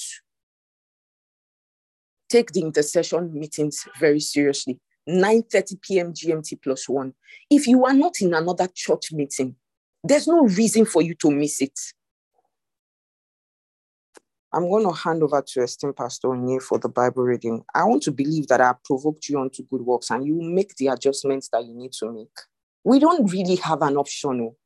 Take the intercession meetings very seriously. 9:30 p.m. GMT plus one. If you are not in another church meeting, there's no reason for you to miss it. I'm going to hand over to esteemed Pastor Onye for the Bible reading. I want to believe that I provoked you onto good works and you make the adjustments that you need to make. We don't really have an option. Oh.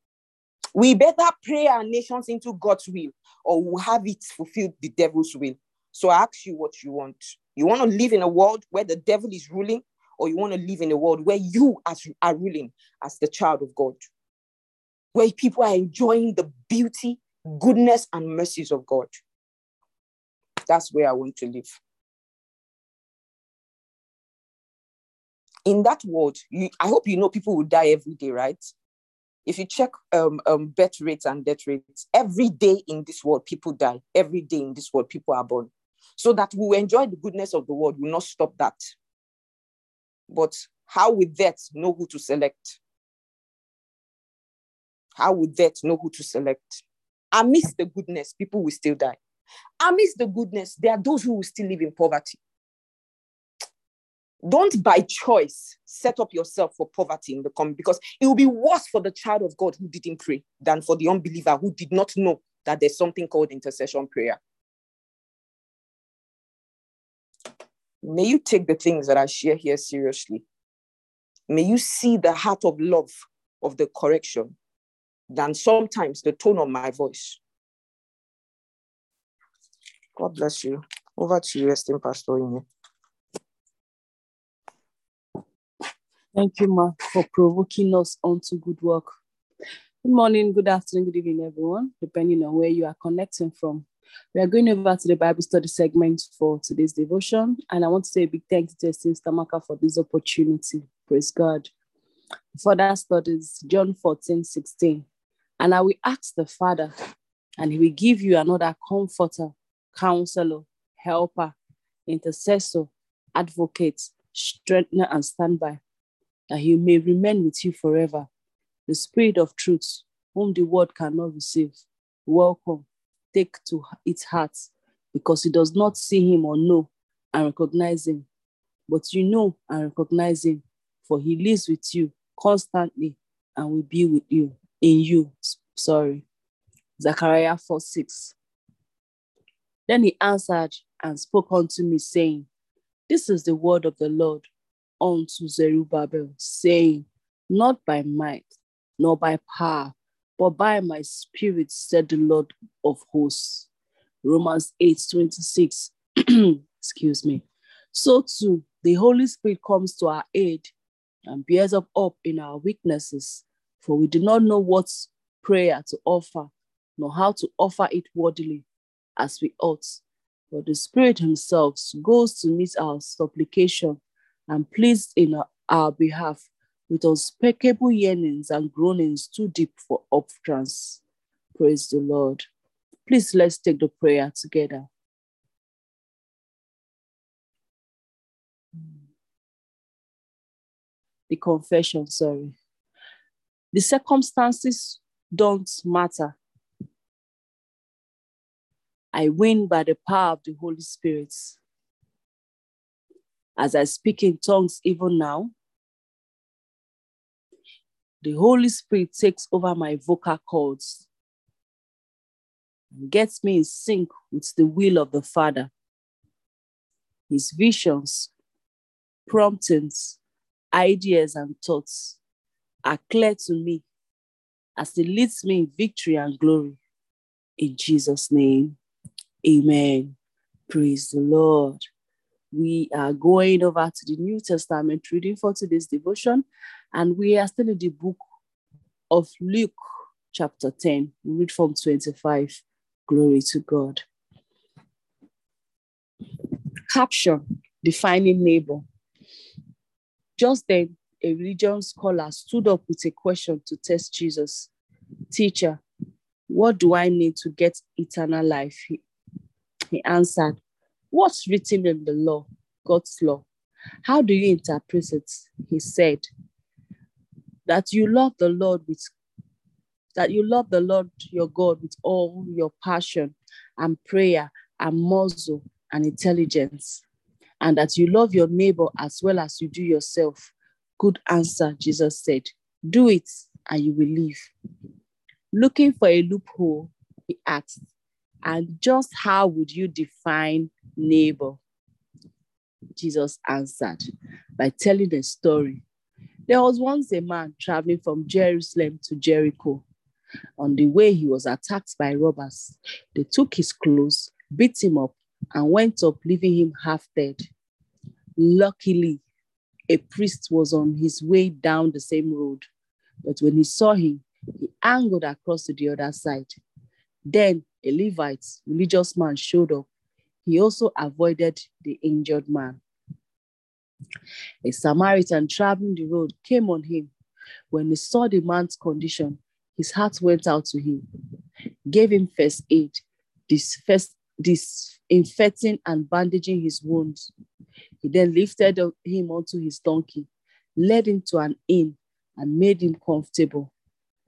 We better pray our nations into God's will or we'll have it fulfilled the devil's will. So I ask you what you want. You want to live in a world where the devil is ruling, or you want to live in a world where you as, are ruling as the child of God, where people are enjoying the beauty, goodness, and mercies of God. That's where I want to live. In that world, you, I hope you know people will die every day, right? If you check um, um, birth rates and death rates, every day in this world, people die. Every day in this world, people are born. So that we enjoy the goodness of the world will not stop that. But how would that know who to select? How would that know who to select? Amidst the goodness, people will still die. Amidst the goodness, there are those who will still live in poverty. Don't by choice set up yourself for poverty in the coming because it will be worse for the child of God who didn't pray than for the unbeliever who did not know that there's something called intercession prayer. May you take the things that I share here seriously. May you see the heart of love of the correction than sometimes the tone of my voice. God bless you. Over to you, esteemed Pastor Inye. Thank you, Ma, for provoking us onto good work. Good morning, good afternoon, good evening, everyone, depending on where you are connecting from. We are going over to the Bible study segment for today's devotion, and I want to say a big thank you to Esteemed Stamaka for this opportunity. Praise God. For Further studies, John 14, 16. And I will ask the Father, and he will give you another comforter, counselor, helper, intercessor, advocate, strengthener, and standby that he may remain with you forever. The Spirit of truth, whom the world cannot receive, welcome, take to its heart, because he does not see him or know and recognize him. But you know and recognize him, for he lives with you constantly and will be with you, in you. Sorry. Zechariah 4 6. Then he answered and spoke unto me, saying, This is the word of the Lord unto Zerubbabel, saying, Not by might, nor by power, but by my spirit, said the Lord of hosts. Romans 8 26. Excuse me. So too, the Holy Spirit comes to our aid and bears up up in our weaknesses, for we do not know what prayer to offer, nor how to offer it worthily as we ought. But the Spirit Himself goes to meet our supplication and pleased in our behalf with unspeakable yearnings and groanings too deep for utterance. Praise the Lord. Please let's take the prayer together. The confession, sorry. The circumstances don't matter. I win by the power of the Holy Spirit. As I speak in tongues even now, the Holy Spirit takes over my vocal cords and gets me in sync with the will of the Father. His visions, promptings, ideas, and thoughts are clear to me as He leads me in victory and glory. In Jesus' name, amen. Praise the Lord. We are going over to the New Testament reading for today's devotion, and we are still in the book of Luke, chapter 10. We read from 25. Glory to God. Caption Defining neighbor. Just then, a religion scholar stood up with a question to test Jesus Teacher, what do I need to get eternal life? He, he answered, What's written in the law, God's law? How do you interpret it? He said, That you love the Lord with that you love the Lord your God with all your passion and prayer and muscle and intelligence, and that you love your neighbor as well as you do yourself. Good answer, Jesus said. Do it and you will live. Looking for a loophole, he asked, and just how would you define neighbor? Jesus answered by telling a story. There was once a man traveling from Jerusalem to Jericho. On the way, he was attacked by robbers. They took his clothes, beat him up, and went up, leaving him half dead. Luckily, a priest was on his way down the same road, but when he saw him, he angled across to the other side. Then a Levite, religious man, showed up. He also avoided the injured man. A Samaritan traveling the road came on him. When he saw the man's condition, his heart went out to him, gave him first aid, disinfecting and bandaging his wounds. He then lifted him onto his donkey, led him to an inn, and made him comfortable.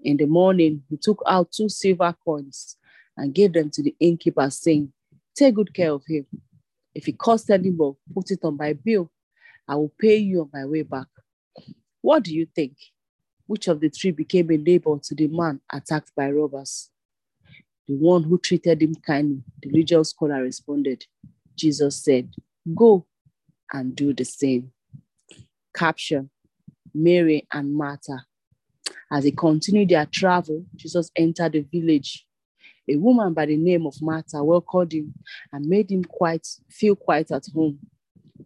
In the morning, he took out two silver coins and gave them to the innkeeper, saying, Take good care of him. If he costs any more, put it on my bill. I will pay you on my way back. What do you think? Which of the three became a neighbor to the man attacked by robbers? The one who treated him kindly, the religious scholar responded. Jesus said, Go and do the same. Caption Mary and Martha. As they continued their travel, Jesus entered the village. A woman by the name of Martha welcomed him and made him quite feel quite at home.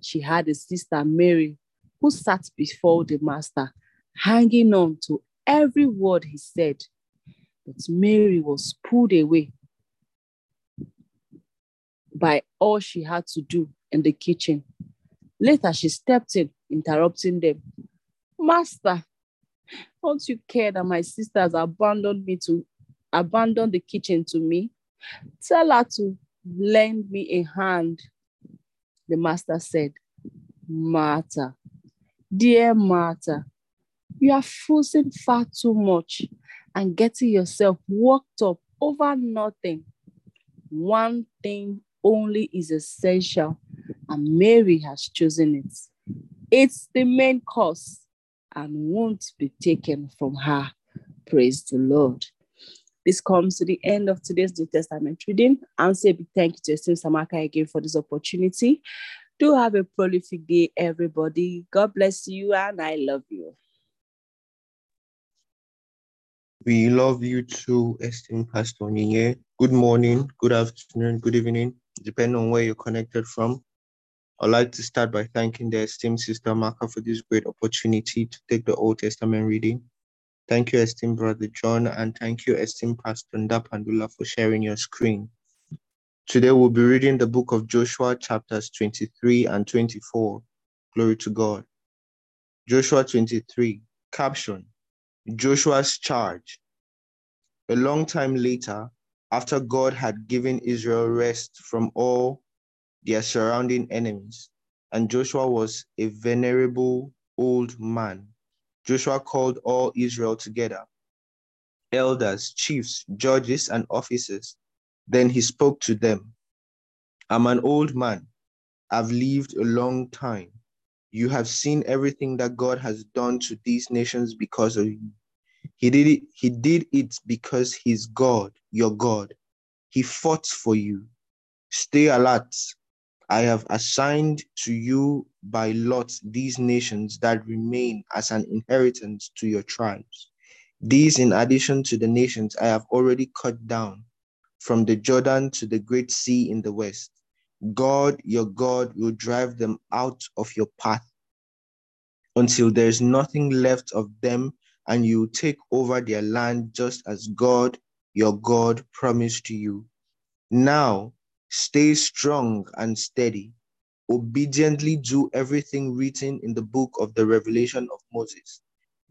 She had a sister, Mary, who sat before the master, hanging on to every word he said. But Mary was pulled away by all she had to do in the kitchen. Later, she stepped in, interrupting them. Master, don't you care that my sisters abandoned me to abandon the kitchen to me? Tell her to lend me a hand. The master said, Martha, dear Martha, you are fussing far too much and getting yourself worked up over nothing. One thing only is essential, and Mary has chosen it. It's the main course and won't be taken from her. Praise the Lord. This comes to the end of today's New Testament reading. I'll say a big thank you to Esteem Samaka again for this opportunity. Do have a prolific day, everybody. God bless you, and I love you. We love you too, esteemed Pastor Ninye. Good morning, good afternoon, good evening, depending on where you're connected from. I'd like to start by thanking the esteemed Sister Amaka for this great opportunity to take the Old Testament reading. Thank you, esteemed Brother John, and thank you, esteemed Pastor Ndapandula, for sharing your screen. Today we'll be reading the book of Joshua, chapters 23 and 24. Glory to God. Joshua 23, caption Joshua's charge. A long time later, after God had given Israel rest from all their surrounding enemies, and Joshua was a venerable old man, Joshua called all Israel together elders, chiefs, judges, and officers. Then he spoke to them I'm an old man. I've lived a long time. You have seen everything that God has done to these nations because of you. He did it, he did it because he's God, your God. He fought for you. Stay alert. I have assigned to you by lot these nations that remain as an inheritance to your tribes. These, in addition to the nations I have already cut down from the Jordan to the great sea in the west. God, your God, will drive them out of your path until there is nothing left of them, and you take over their land just as God, your God, promised to you. Now, stay strong and steady. Obediently do everything written in the book of the Revelation of Moses.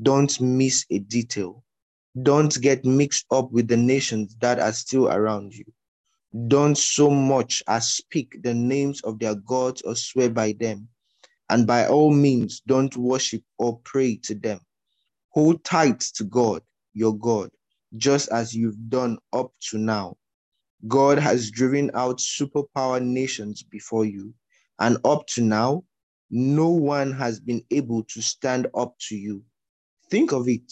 Don't miss a detail. Don't get mixed up with the nations that are still around you. Don't so much as speak the names of their gods or swear by them. And by all means, don't worship or pray to them. Hold tight to God, your God, just as you've done up to now. God has driven out superpower nations before you, and up to now, no one has been able to stand up to you. Think of it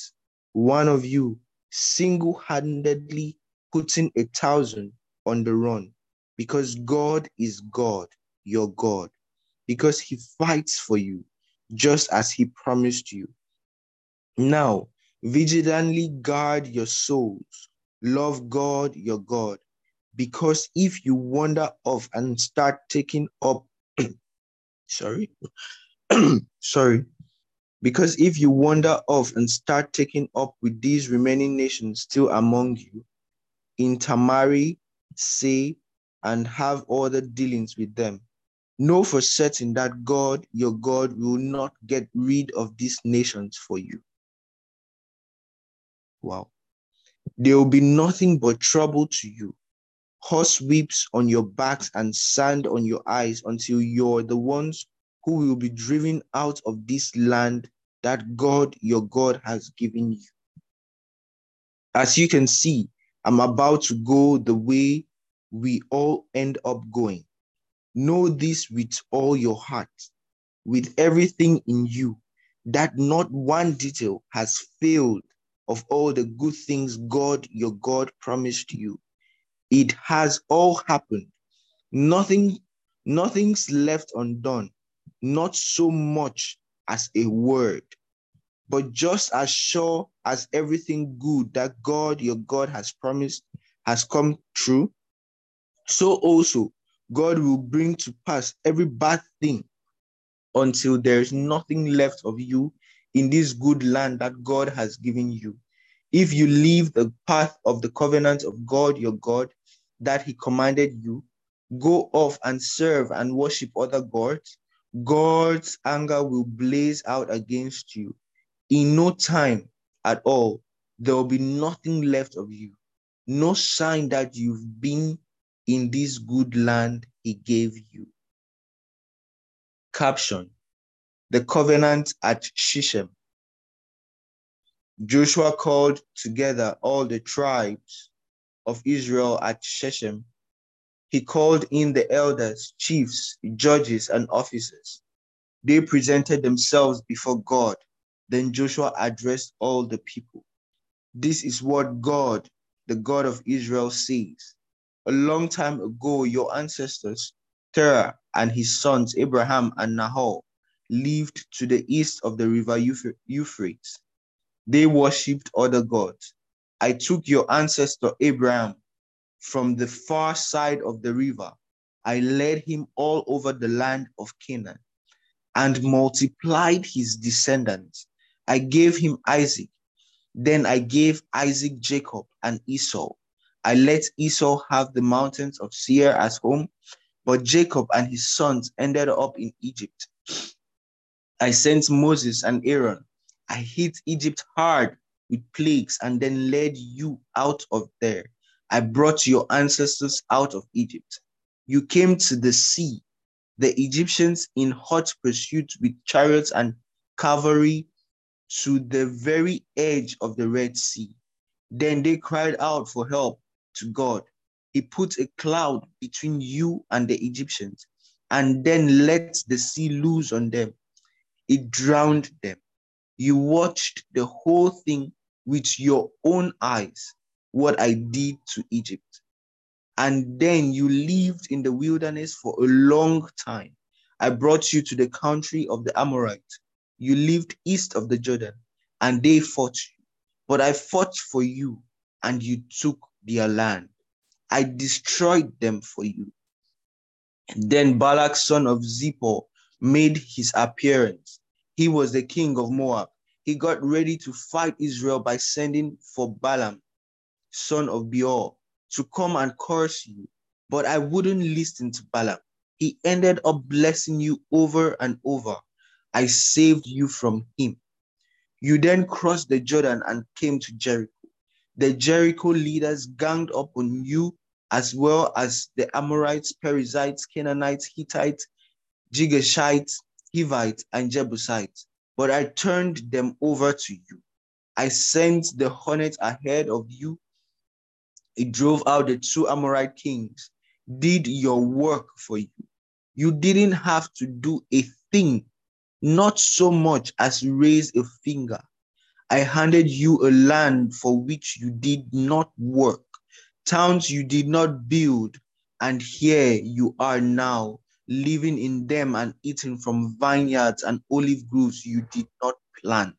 one of you single handedly putting a thousand on the run because God is God, your God, because He fights for you just as He promised you. Now, vigilantly guard your souls, love God, your God, because if you wander off and start taking up, sorry, sorry, because if you wander off and start taking up with these remaining nations still among you, intermarry, say, and have other dealings with them, know for certain that God, your God, will not get rid of these nations for you. Wow. There will be nothing but trouble to you, horse whips on your backs and sand on your eyes until you're the ones who will be driven out of this land that God, your God, has given you. As you can see, I'm about to go the way we all end up going. Know this with all your heart, with everything in you, that not one detail has failed of all the good things God, your God, promised you. It has all happened. Nothing, nothing's left undone, not so much as a word. But just as sure as everything good that God, your God, has promised has come true, so also God will bring to pass every bad thing until there is nothing left of you in this good land that God has given you. If you leave the path of the covenant of God, your God, that He commanded you, go off and serve and worship other gods, God's anger will blaze out against you. In no time at all, there will be nothing left of you, no sign that you've been in this good land He gave you. Caption The covenant at Shechem. Joshua called together all the tribes of Israel at Shechem. He called in the elders, chiefs, judges, and officers. They presented themselves before God. Then Joshua addressed all the people. This is what God, the God of Israel, says. A long time ago, your ancestors, Terah and his sons, Abraham and Nahor, lived to the east of the river Euphrates. They worshipped other gods. I took your ancestor Abraham from the far side of the river. I led him all over the land of Canaan and multiplied his descendants. I gave him Isaac. Then I gave Isaac Jacob and Esau. I let Esau have the mountains of Seir as home, but Jacob and his sons ended up in Egypt. I sent Moses and Aaron. I hit Egypt hard with plagues and then led you out of there. I brought your ancestors out of Egypt. You came to the sea, the Egyptians in hot pursuit with chariots and cavalry to the very edge of the Red Sea. Then they cried out for help to God. He put a cloud between you and the Egyptians and then let the sea loose on them. It drowned them. You watched the whole thing with your own eyes, what I did to Egypt. And then you lived in the wilderness for a long time. I brought you to the country of the Amorites. You lived east of the Jordan, and they fought you. But I fought for you, and you took their land. I destroyed them for you. And then Balak, son of Zippor, made his appearance. He was the king of Moab. He got ready to fight Israel by sending for Balaam, son of Beor, to come and curse you. But I wouldn't listen to Balaam. He ended up blessing you over and over. I saved you from him. You then crossed the Jordan and came to Jericho. The Jericho leaders ganged up on you, as well as the Amorites, Perizzites, Canaanites, Hittites, Girgashites, Hivites, and Jebusites. But I turned them over to you. I sent the hornet ahead of you. It drove out the two Amorite kings, did your work for you. You didn't have to do a thing, not so much as raise a finger. I handed you a land for which you did not work, towns you did not build, and here you are now, living in them and eating from vineyards and olive groves you did not plant.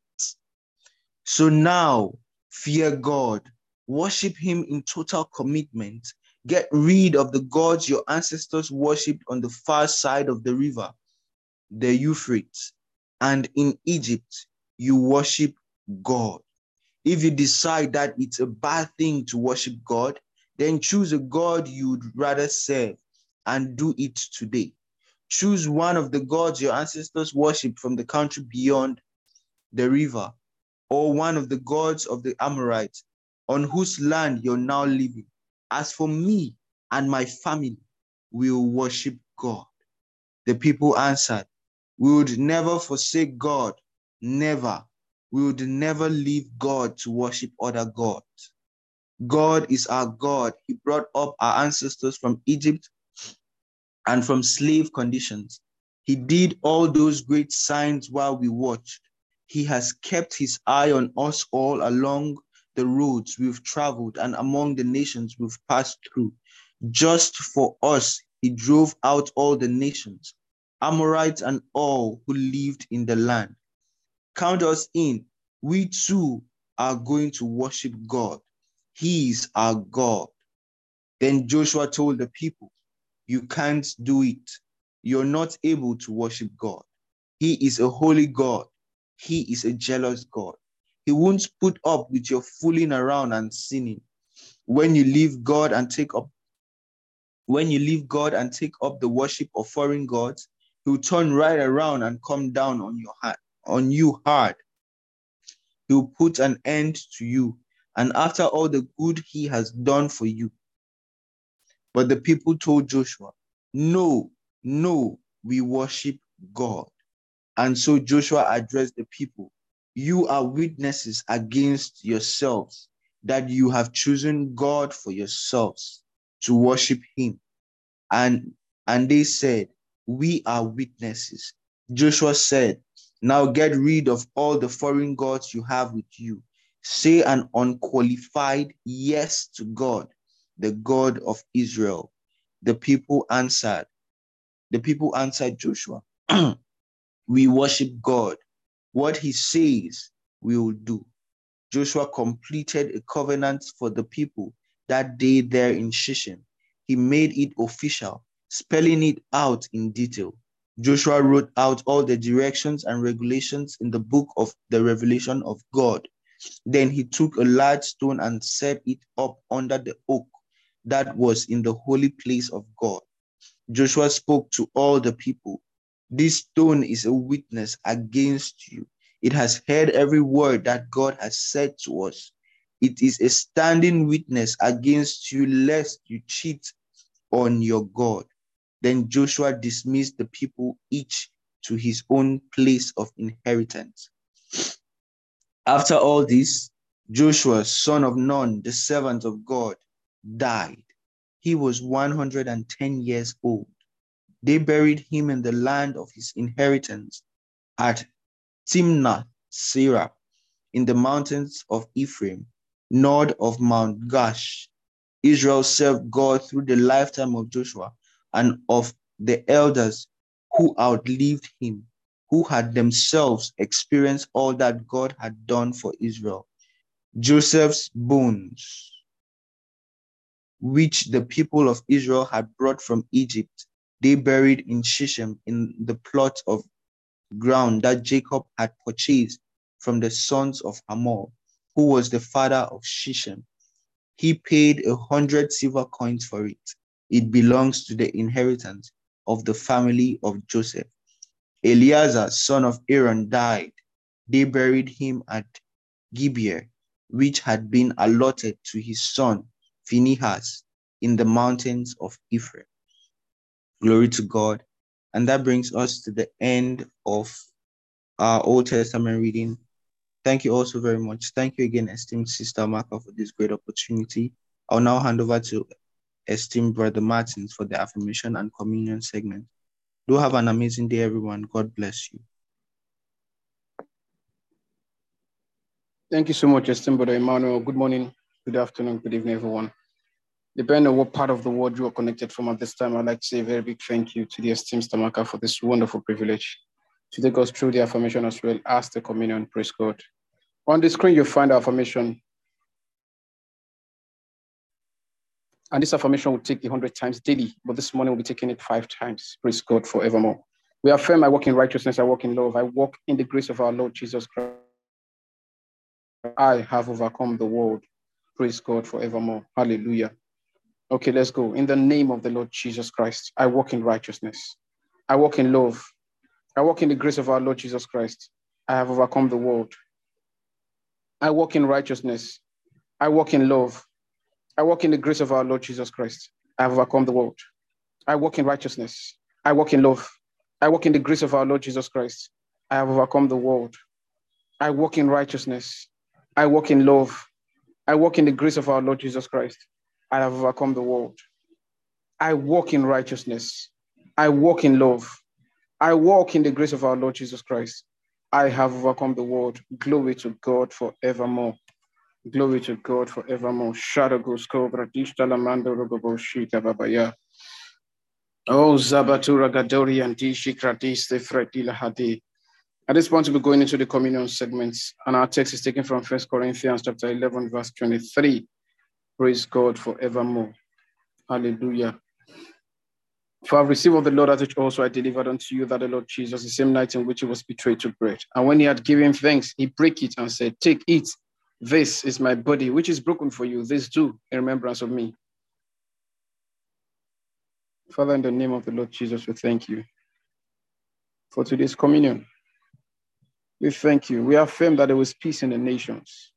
So now, fear God, worship Him in total commitment, get rid of the gods your ancestors worshipped on the far side of the river, the Euphrates, and in Egypt, you worship God. If you decide that it's a bad thing to worship God, then choose a God you'd rather serve and do it today. Choose one of the gods your ancestors worshiped from the country beyond the river, or one of the gods of the Amorites on whose land you're now living. As for me and my family, we will worship God. The people answered, We would never forsake God, never. We would never leave God to worship other gods. God is our God. He brought up our ancestors from Egypt and from slave conditions. He did all those great signs while we watched. He has kept his eye on us all along the roads we've traveled and among the nations we've passed through. Just for us, he drove out all the nations, Amorites and all who lived in the land. Count us in. We too are going to worship God. He is our God. Then Joshua told the people, You can't do it. You're not able to worship God. He is a holy God. He is a jealous God. He won't put up with your fooling around and sinning. When you leave God and take up when you leave God and take up the worship of foreign gods, he'll turn right around and come down on your heart, on you hard. He'll put an end to you, and after all the good he has done for you. But the people told Joshua, No, no, we worship God. And so Joshua addressed the people You are witnesses against yourselves that you have chosen God for yourselves to worship him. And, and they said, We are witnesses. Joshua said, Now get rid of all the foreign gods you have with you. Say an unqualified yes to God, the God of Israel. The people answered, The people answered Joshua, We worship God. What he says, we will do. Joshua completed a covenant for the people that day there in Shechem. He made it official, spelling it out in detail. Joshua wrote out all the directions and regulations in the book of the revelation of God. Then he took a large stone and set it up under the oak that was in the holy place of God. Joshua spoke to all the people This stone is a witness against you. It has heard every word that God has said to us. It is a standing witness against you, lest you cheat on your God. Then Joshua dismissed the people each to his own place of inheritance. After all this, Joshua, son of Nun, the servant of God, died. He was 110 years old. They buried him in the land of his inheritance at Timnath Serah in the mountains of Ephraim, north of Mount Gaash. Israel served God through the lifetime of Joshua and of the elders who outlived him, who had themselves experienced all that God had done for Israel. Joseph's bones, which the people of Israel had brought from Egypt, they buried in Shechem in the plot of ground that Jacob had purchased from the sons of Hamor, who was the father of Shechem. He paid a hundred silver coins for it. It belongs to the inheritance of the family of Joseph. Eleazar, son of Aaron, died. They buried him at Gibeah, which had been allotted to his son Phinehas in the mountains of Ephraim. Glory to God. And that brings us to the end of our Old Testament reading. Thank you also very much. Thank you again, esteemed Sister Amaka, for this great opportunity. I'll now hand over to esteemed Brother Martins for the affirmation and communion segment. Do have an amazing day, everyone. God bless you. Thank you so much, esteemed Brother Emmanuel. Good morning, good afternoon, good evening, everyone. Depending on what part of the world you are connected from at this time, I'd like to say a very big thank you to the esteemed Stamaka for this wonderful privilege to take us through the affirmation as well as the communion. Praise God. On the screen, you'll find our affirmation. And this affirmation will take 100 times daily, but this morning we'll be taking it five times. Praise God forevermore. We affirm I walk in righteousness, I walk in love, I walk in the grace of our Lord Jesus Christ. I have overcome the world. Praise God forevermore. Hallelujah. Okay, let's go. In the name of the Lord Jesus Christ, I walk in righteousness. I walk in love. I walk in the grace of our Lord Jesus Christ. I have overcome the world. I walk in righteousness. I walk in love. I walk in the grace of our Lord Jesus Christ. I have overcome the world. I walk in righteousness. I walk in love. I walk in the grace of our Lord Jesus Christ. I have overcome the world. I walk in righteousness. I walk in love. I walk in the grace of our Lord Jesus Christ. I have overcome the world. I walk in righteousness. I walk in love. I walk in the grace of our Lord Jesus Christ. I have overcome the world. Glory to God forevermore. Glory to God forevermore. Shadagos cobra dishta lamando rogobo shita babaya. Oh, Zabatura Gadori and Dishikradiste Fredila Hadi. At this point, we'll be going into the communion segments, and our text is taken from First Corinthians chapter 11, verse 23. Praise God forevermore. Hallelujah. For I've received of the Lord that which also I delivered unto you, that the Lord Jesus, the same night in which he was betrayed, took bread. And when he had given thanks, he broke it and said, Take, eat. This is my body, which is broken for you. This do in remembrance of me. Father, in the name of the Lord Jesus, we thank you for today's communion. We thank you. We affirm that there was peace in the nations.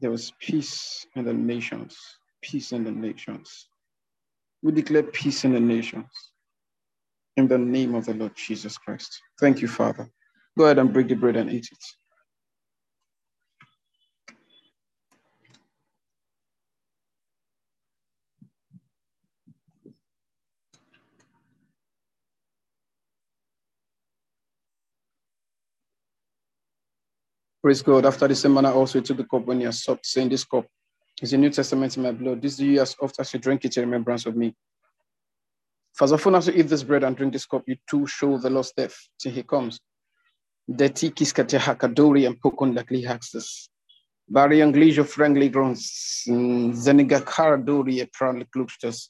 There was peace in the nations. Peace in the nations. We declare peace in the nations. In the name of the Lord Jesus Christ. Thank you, Father. Go ahead and break the bread and eat it. Praise God. After the same manner, also he took the cup when he had supped, saying, This cup is the New Testament in my blood. This do you as oft as you drink it in remembrance of me. For as often as you eat this bread and drink this cup, you too show the Lord's death till he comes. Deti kiskate hakadori and pokon dakli haxes. Bari anglijo frangli grons. Zeniga karadori e pran klupstas.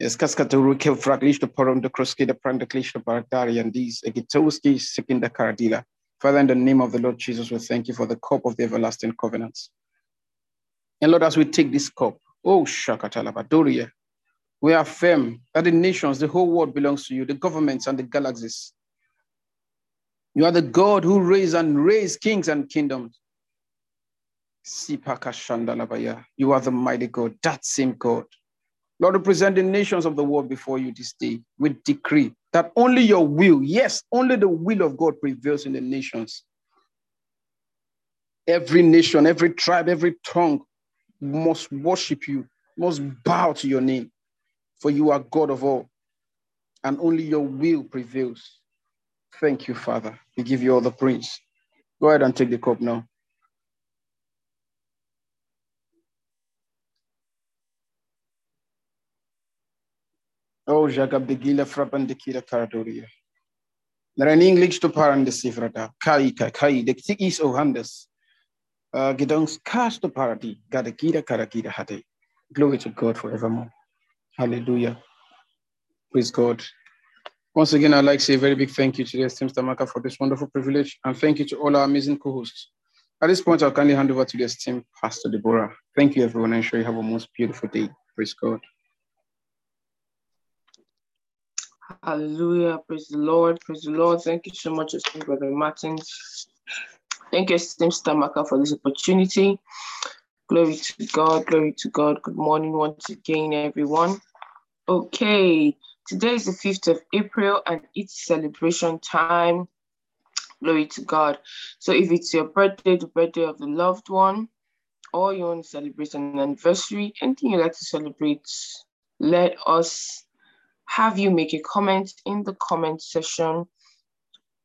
Es kaskaturu ke fraglish the porum the kroski the pran the klish the and these egitoski sikin the karadila. Father, in the name of the Lord Jesus, we thank you for the cup of the everlasting covenants. And Lord, as we take this cup, oh Shakatalabadoria, We affirm that the nations, the whole world belongs to you, the governments and the galaxies. You are the God who raised and raised kings and kingdoms. You are the mighty God, that same God. Lord, we present the nations of the world before you this day. We decree that only your will, yes, only the will of God prevails in the nations. Every nation, every tribe, every tongue must worship you, must bow to your name, for you are God of all, and only your will prevails. Thank you, Father. We give you all the praise. Go ahead and take the cup now. Oh, Jagab de Gila Frapan de Kira Karadoria. Naraning ligs to paran de Sifrata, Kai Kai, the Tikis o Handes. Uh, gedongs cast to party, Gadakira Karakira Hate. Glory to God forevermore. Hallelujah. Praise God. Once again, I'd like to say a very big thank you to the esteemed Stamaka for this wonderful privilege, and thank you to all our amazing co-hosts. At this point, I'll kindly hand over to the esteemed Pastor Deborah. Thank you, everyone. I'm sure you have a most beautiful day. Praise God. Hallelujah. Praise the Lord. Praise the Lord. Thank you so much, esteemed Brother Martins. Thank you, esteemed Stamaka, for this opportunity. Glory to God. Glory to God. Good morning once again, everyone. Okay, today is the 5th of April and it's celebration time. Glory to God. So if it's your birthday, the birthday of the loved one, or you want to celebrate an anniversary, anything you like to celebrate, let us have you make a comment in the comment section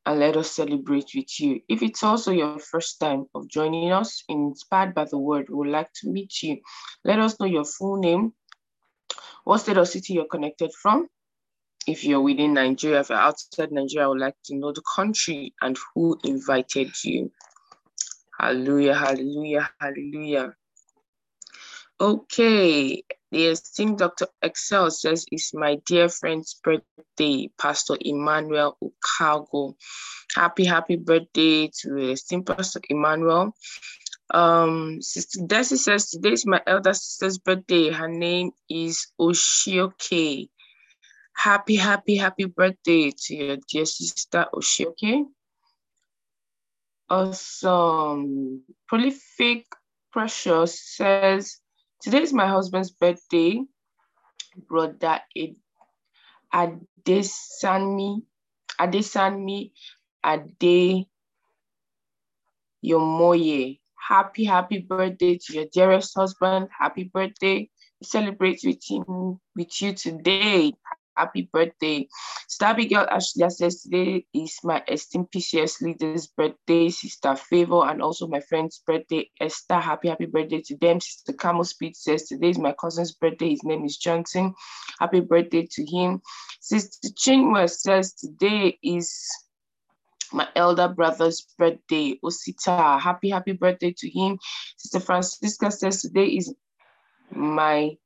and let us celebrate with you. If it's also your first time of joining us Inspired by the Word, we would like to meet you. Let us know your full name, what state or city you're connected from. If you're within Nigeria, if you're outside Nigeria, I would like to know the country and who invited you. Hallelujah, hallelujah, hallelujah. Okay, the esteemed Dr. Excel says it's my dear friend's birthday, Pastor Emmanuel Ukago. Happy, happy birthday to esteemed Pastor Emmanuel. Um, Sister Desi says today is my elder sister's birthday. Her name is Oshioke. Happy, happy, happy birthday to your dear sister Oshioke. Awesome. Prolific Precious says today is my husband's birthday. Brother Adesanmi, Adesanmi Ade Yomoye. Happy, happy birthday to your dearest husband. Happy birthday. We celebrate with him with you today. Happy birthday. Stabby Girl Ashley says today is my esteemed PCF leader's birthday, Sister Favor, and also my friend's birthday, Esther. Happy, happy birthday to them. Sister Camel Speed says today is my cousin's birthday. His name is Johnson. Happy birthday to him. Sister Chinwe says today is my elder brother's birthday, Osita. Happy, happy birthday to him. Sister Francisca says today is my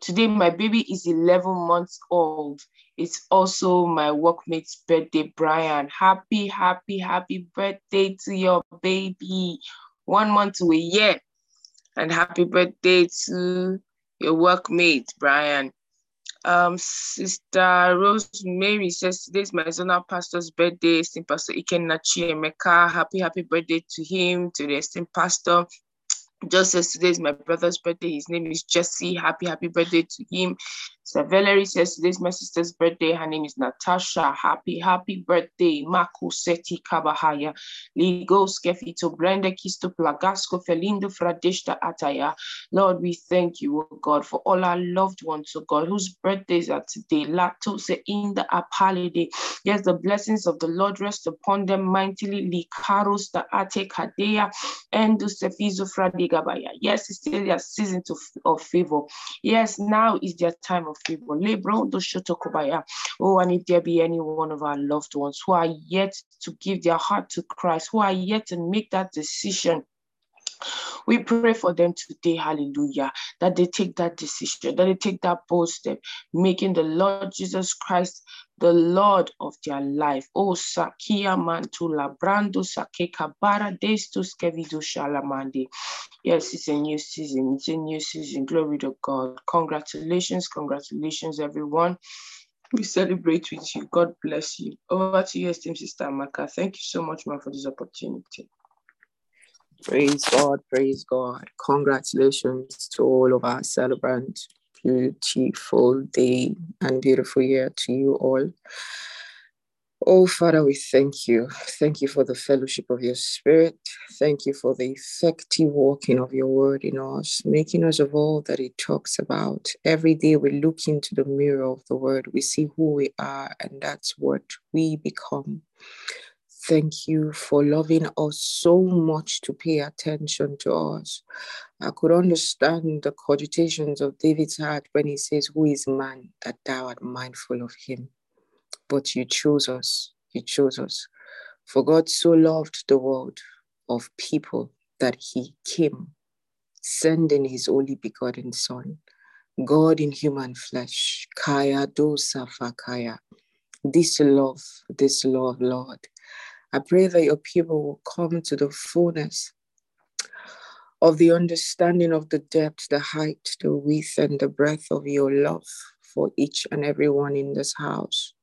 today my baby is 11 months old. It's also my workmate's birthday, Brian. Happy, happy, happy birthday to your baby. One month to a year. And happy birthday to your workmate, Brian. Um, Sister Rosemary says today's my zonal pastor's birthday. Esteemed Pastor Ikenachi Emeka. Happy, happy birthday to him, to the esteemed pastor. Just as today is my brother's birthday, his name is Jesse. Happy, happy birthday to him. Sir Valerie says today's my sister's birthday. Her name is Natasha. Happy, happy birthday. Marco Seti Kabahaya. Ligo Skefito Brenda Kisto Plagasco Felindo Fradeshta Ataya. Lord, we thank you, oh God, for all our loved ones, oh God, whose birthdays are today. Latose in the apalide. Yes, the blessings of the Lord rest upon them mightily. Likaros the Ate Kadea and Sefizo Fradigabaya. Yes, it's still their season to, of favor. Yes, now is their time of favor. Do shotokobaya. Oh, and if there be any one of our loved ones who are yet to give their heart to Christ, who are yet to make that decision We pray for them today, hallelujah, that they take that decision, that they take that bold step, making the Lord Jesus Christ the Lord of their life. Oh, Sakia Mantula, Brando Sakeka Bara Destus Kevido Shalamande. Yes, it's a new season. It's a new season. Glory to God. Congratulations, congratulations, everyone. We celebrate with you. God bless you. Over to you, esteemed Sister Amaka. Thank you so much, ma, for this opportunity. Praise God, praise God. Congratulations to all of our celebrants. Beautiful day and beautiful year to you all. Oh, Father, we thank you. Thank you for the fellowship of your spirit. Thank you for the effective walking of your word in us, making us of all that it talks about. Every day we look into the mirror of the word, we see who we are, and that's what we become. Thank you for loving us so much to pay attention to us. I could understand the cogitations of David's heart when he says, Who is man that thou art mindful of him? But you chose us, you chose us. For God so loved the world of people that he came, sending his only begotten Son, God in human flesh. Kaya dosa fakaya. This love, this love, Lord. I pray that your people will come to the fullness of the understanding of the depth, the height, the width, and the breadth of your love for each and everyone in this house.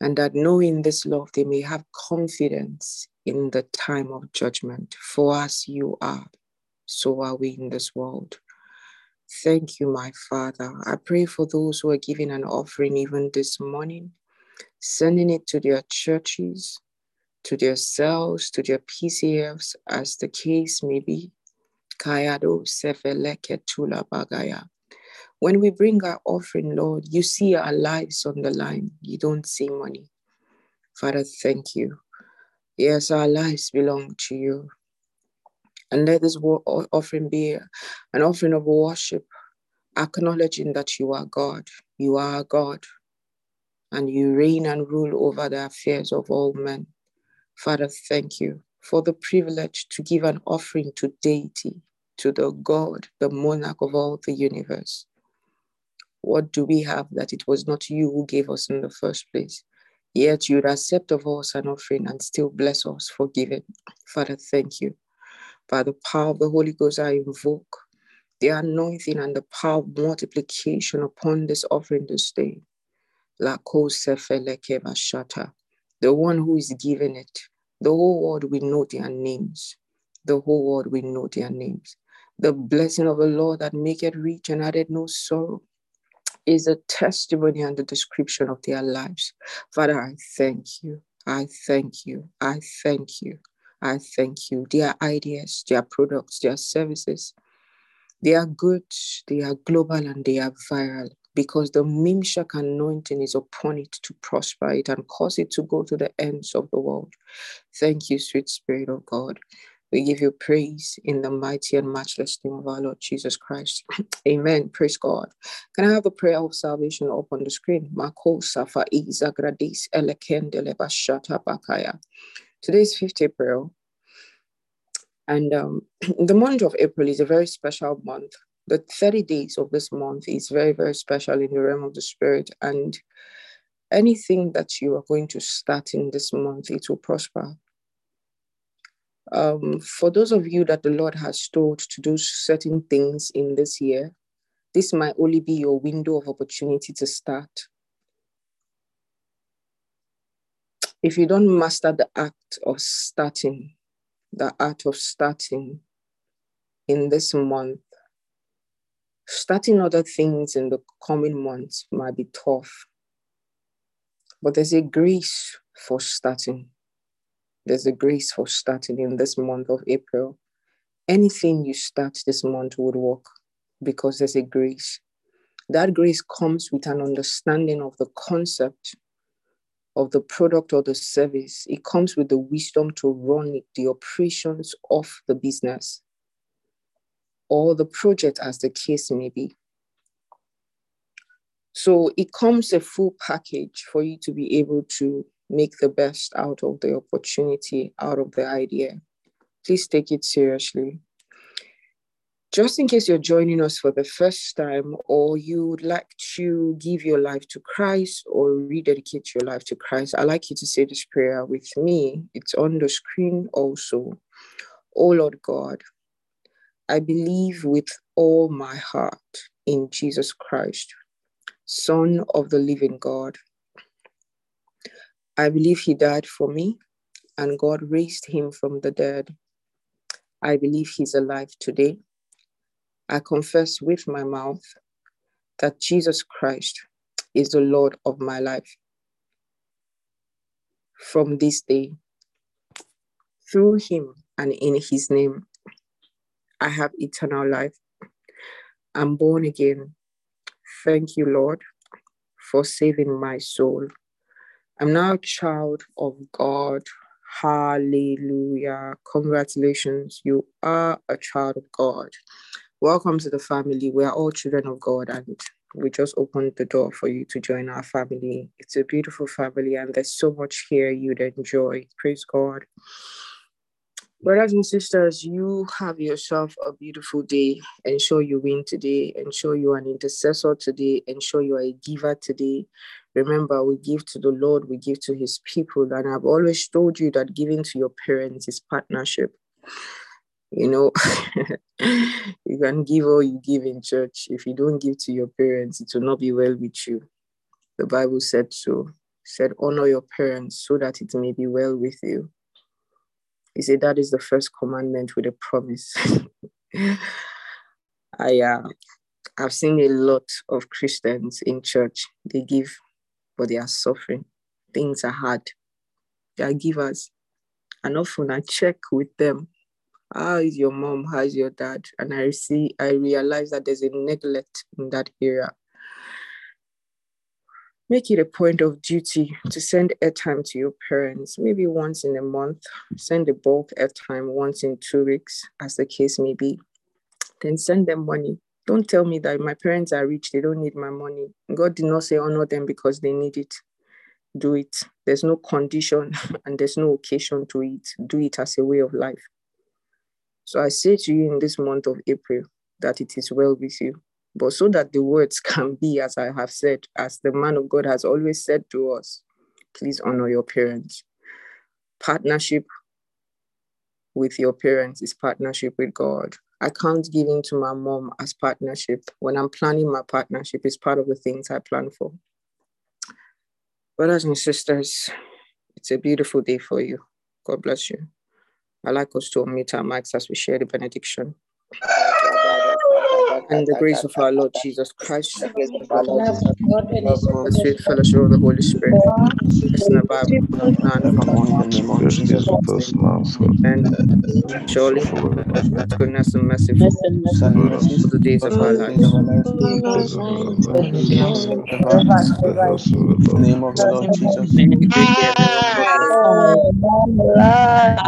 And that knowing this love, they may have confidence in the time of judgment. For us, you are, so are we in this world. Thank you, my Father. I pray for those who are giving an offering even this morning, sending it to their churches, to their cells, to their PCFs, as the case may be. Kayado tula bagaya. When we bring our offering, Lord, you see our lives on the line. You don't see money. Father, thank you. Yes, our lives belong to you. And let this offering be an offering of worship, acknowledging that you are God. You are God. And you reign and rule over the affairs of all men. Father, thank you for the privilege to give an offering to deity, to the God, the monarch of all the universe. What do we have that it was not you who gave us in the first place? Yet you'd accept of us an offering and still bless us for giving. Father, thank you. By the power of the Holy Ghost, I invoke the anointing and the power of multiplication upon this offering this day. La shata the one who is giving it. The whole world will know their names. The whole world will know their names. The blessing of the Lord that maketh rich and added no sorrow is a testimony and the description of their lives. Father, I thank you. I thank you. I thank you. I thank you. Their ideas, their products, their services, they are good, they are global, and they are viral because the Mimshak anointing is upon it to prosper it and cause it to go to the ends of the world. Thank you, sweet Spirit of God. We give you praise in the mighty and matchless name of our Lord Jesus Christ. Amen. Praise God. Can I have the prayer of salvation up on the screen? Today's 5th April. And um, the month of April is a very special month the 30 days of this month is very, very special in the realm of the spirit. And anything that you are going to start in this month, it will prosper. Um, for those of you that the Lord has told to do certain things in this year, this might only be your window of opportunity to start. If you don't master the act of starting, the art of starting in this month, starting other things in the coming months might be tough, but there's a grace for starting. There's a grace for starting in this month of April. Anything you start this month would work because there's a grace. That grace comes with an understanding of the concept of the product or the service. It comes with the wisdom to run the operations of the business or the project as the case may be. So it comes a full package for you to be able to make the best out of the opportunity, out of the idea. Please take it seriously. Just in case you're joining us for the first time, or you would like to give your life to Christ or rededicate your life to Christ, I'd like you to say this prayer with me. It's on the screen also. Oh Lord God, I believe with all my heart in Jesus Christ, Son of the living God. I believe he died for me and God raised him from the dead. I believe he's alive today. I confess with my mouth that Jesus Christ is the Lord of my life. From this day, through him and in his name, I have eternal life. I'm born again. Thank you, Lord, for saving my soul. I'm now a child of God. Hallelujah. Congratulations. You are a child of God. Welcome to the family. We are all children of God, and we just opened the door for you to join our family. It's a beautiful family, and there's so much here you'd enjoy. Praise God. Brothers and sisters, you have yourself a beautiful day. Ensure you win today. Ensure you are an intercessor today. Ensure you are a giver today. Remember, we give to the Lord, we give to his people. And I've always told you that giving to your parents is partnership. You know, you can give all you give in church. If you don't give to your parents, it will not be well with you. The Bible said so. It said, honor your parents so that it may be well with you. He said that is the first commandment with a promise. I uh, I've seen a lot of Christians in church. They give, but they are suffering. Things are hard. They are givers. And often I check with them. How is your mom? How is your dad? And I see, I realize that there's a neglect in that area. Make it a point of duty to send airtime to your parents, maybe once in a month. Send a bulk airtime once in two weeks, as the case may be. Then send them money. Don't tell me that my parents are rich, they don't need my money. God did not say honor them because they need it. Do it. There's no condition and there's no occasion to it. Do it as a way of life. So I say to you in this month of April that it is well with you. But so that the words can be, as I have said, as the man of God has always said to us, please honor your parents. Partnership with your parents is partnership with God. I can't give in to my mom as partnership. When I'm planning my partnership, it's part of the things I plan for. Brothers and sisters, it's a beautiful day for you. God bless you. I like us to unmute our mics as we share the benediction. And the grace of our Lord Jesus Christ, the sweet fellowship of the Holy Spirit, rest and abide with us now and Evermore in the name of Rest Jesus. is with us now and. And surely, goodness and mercy for Son, Good mercies, all the days of our lives. days of our life. days of our life. Forever. The house of the In the Lord. name of the Lord Jesus.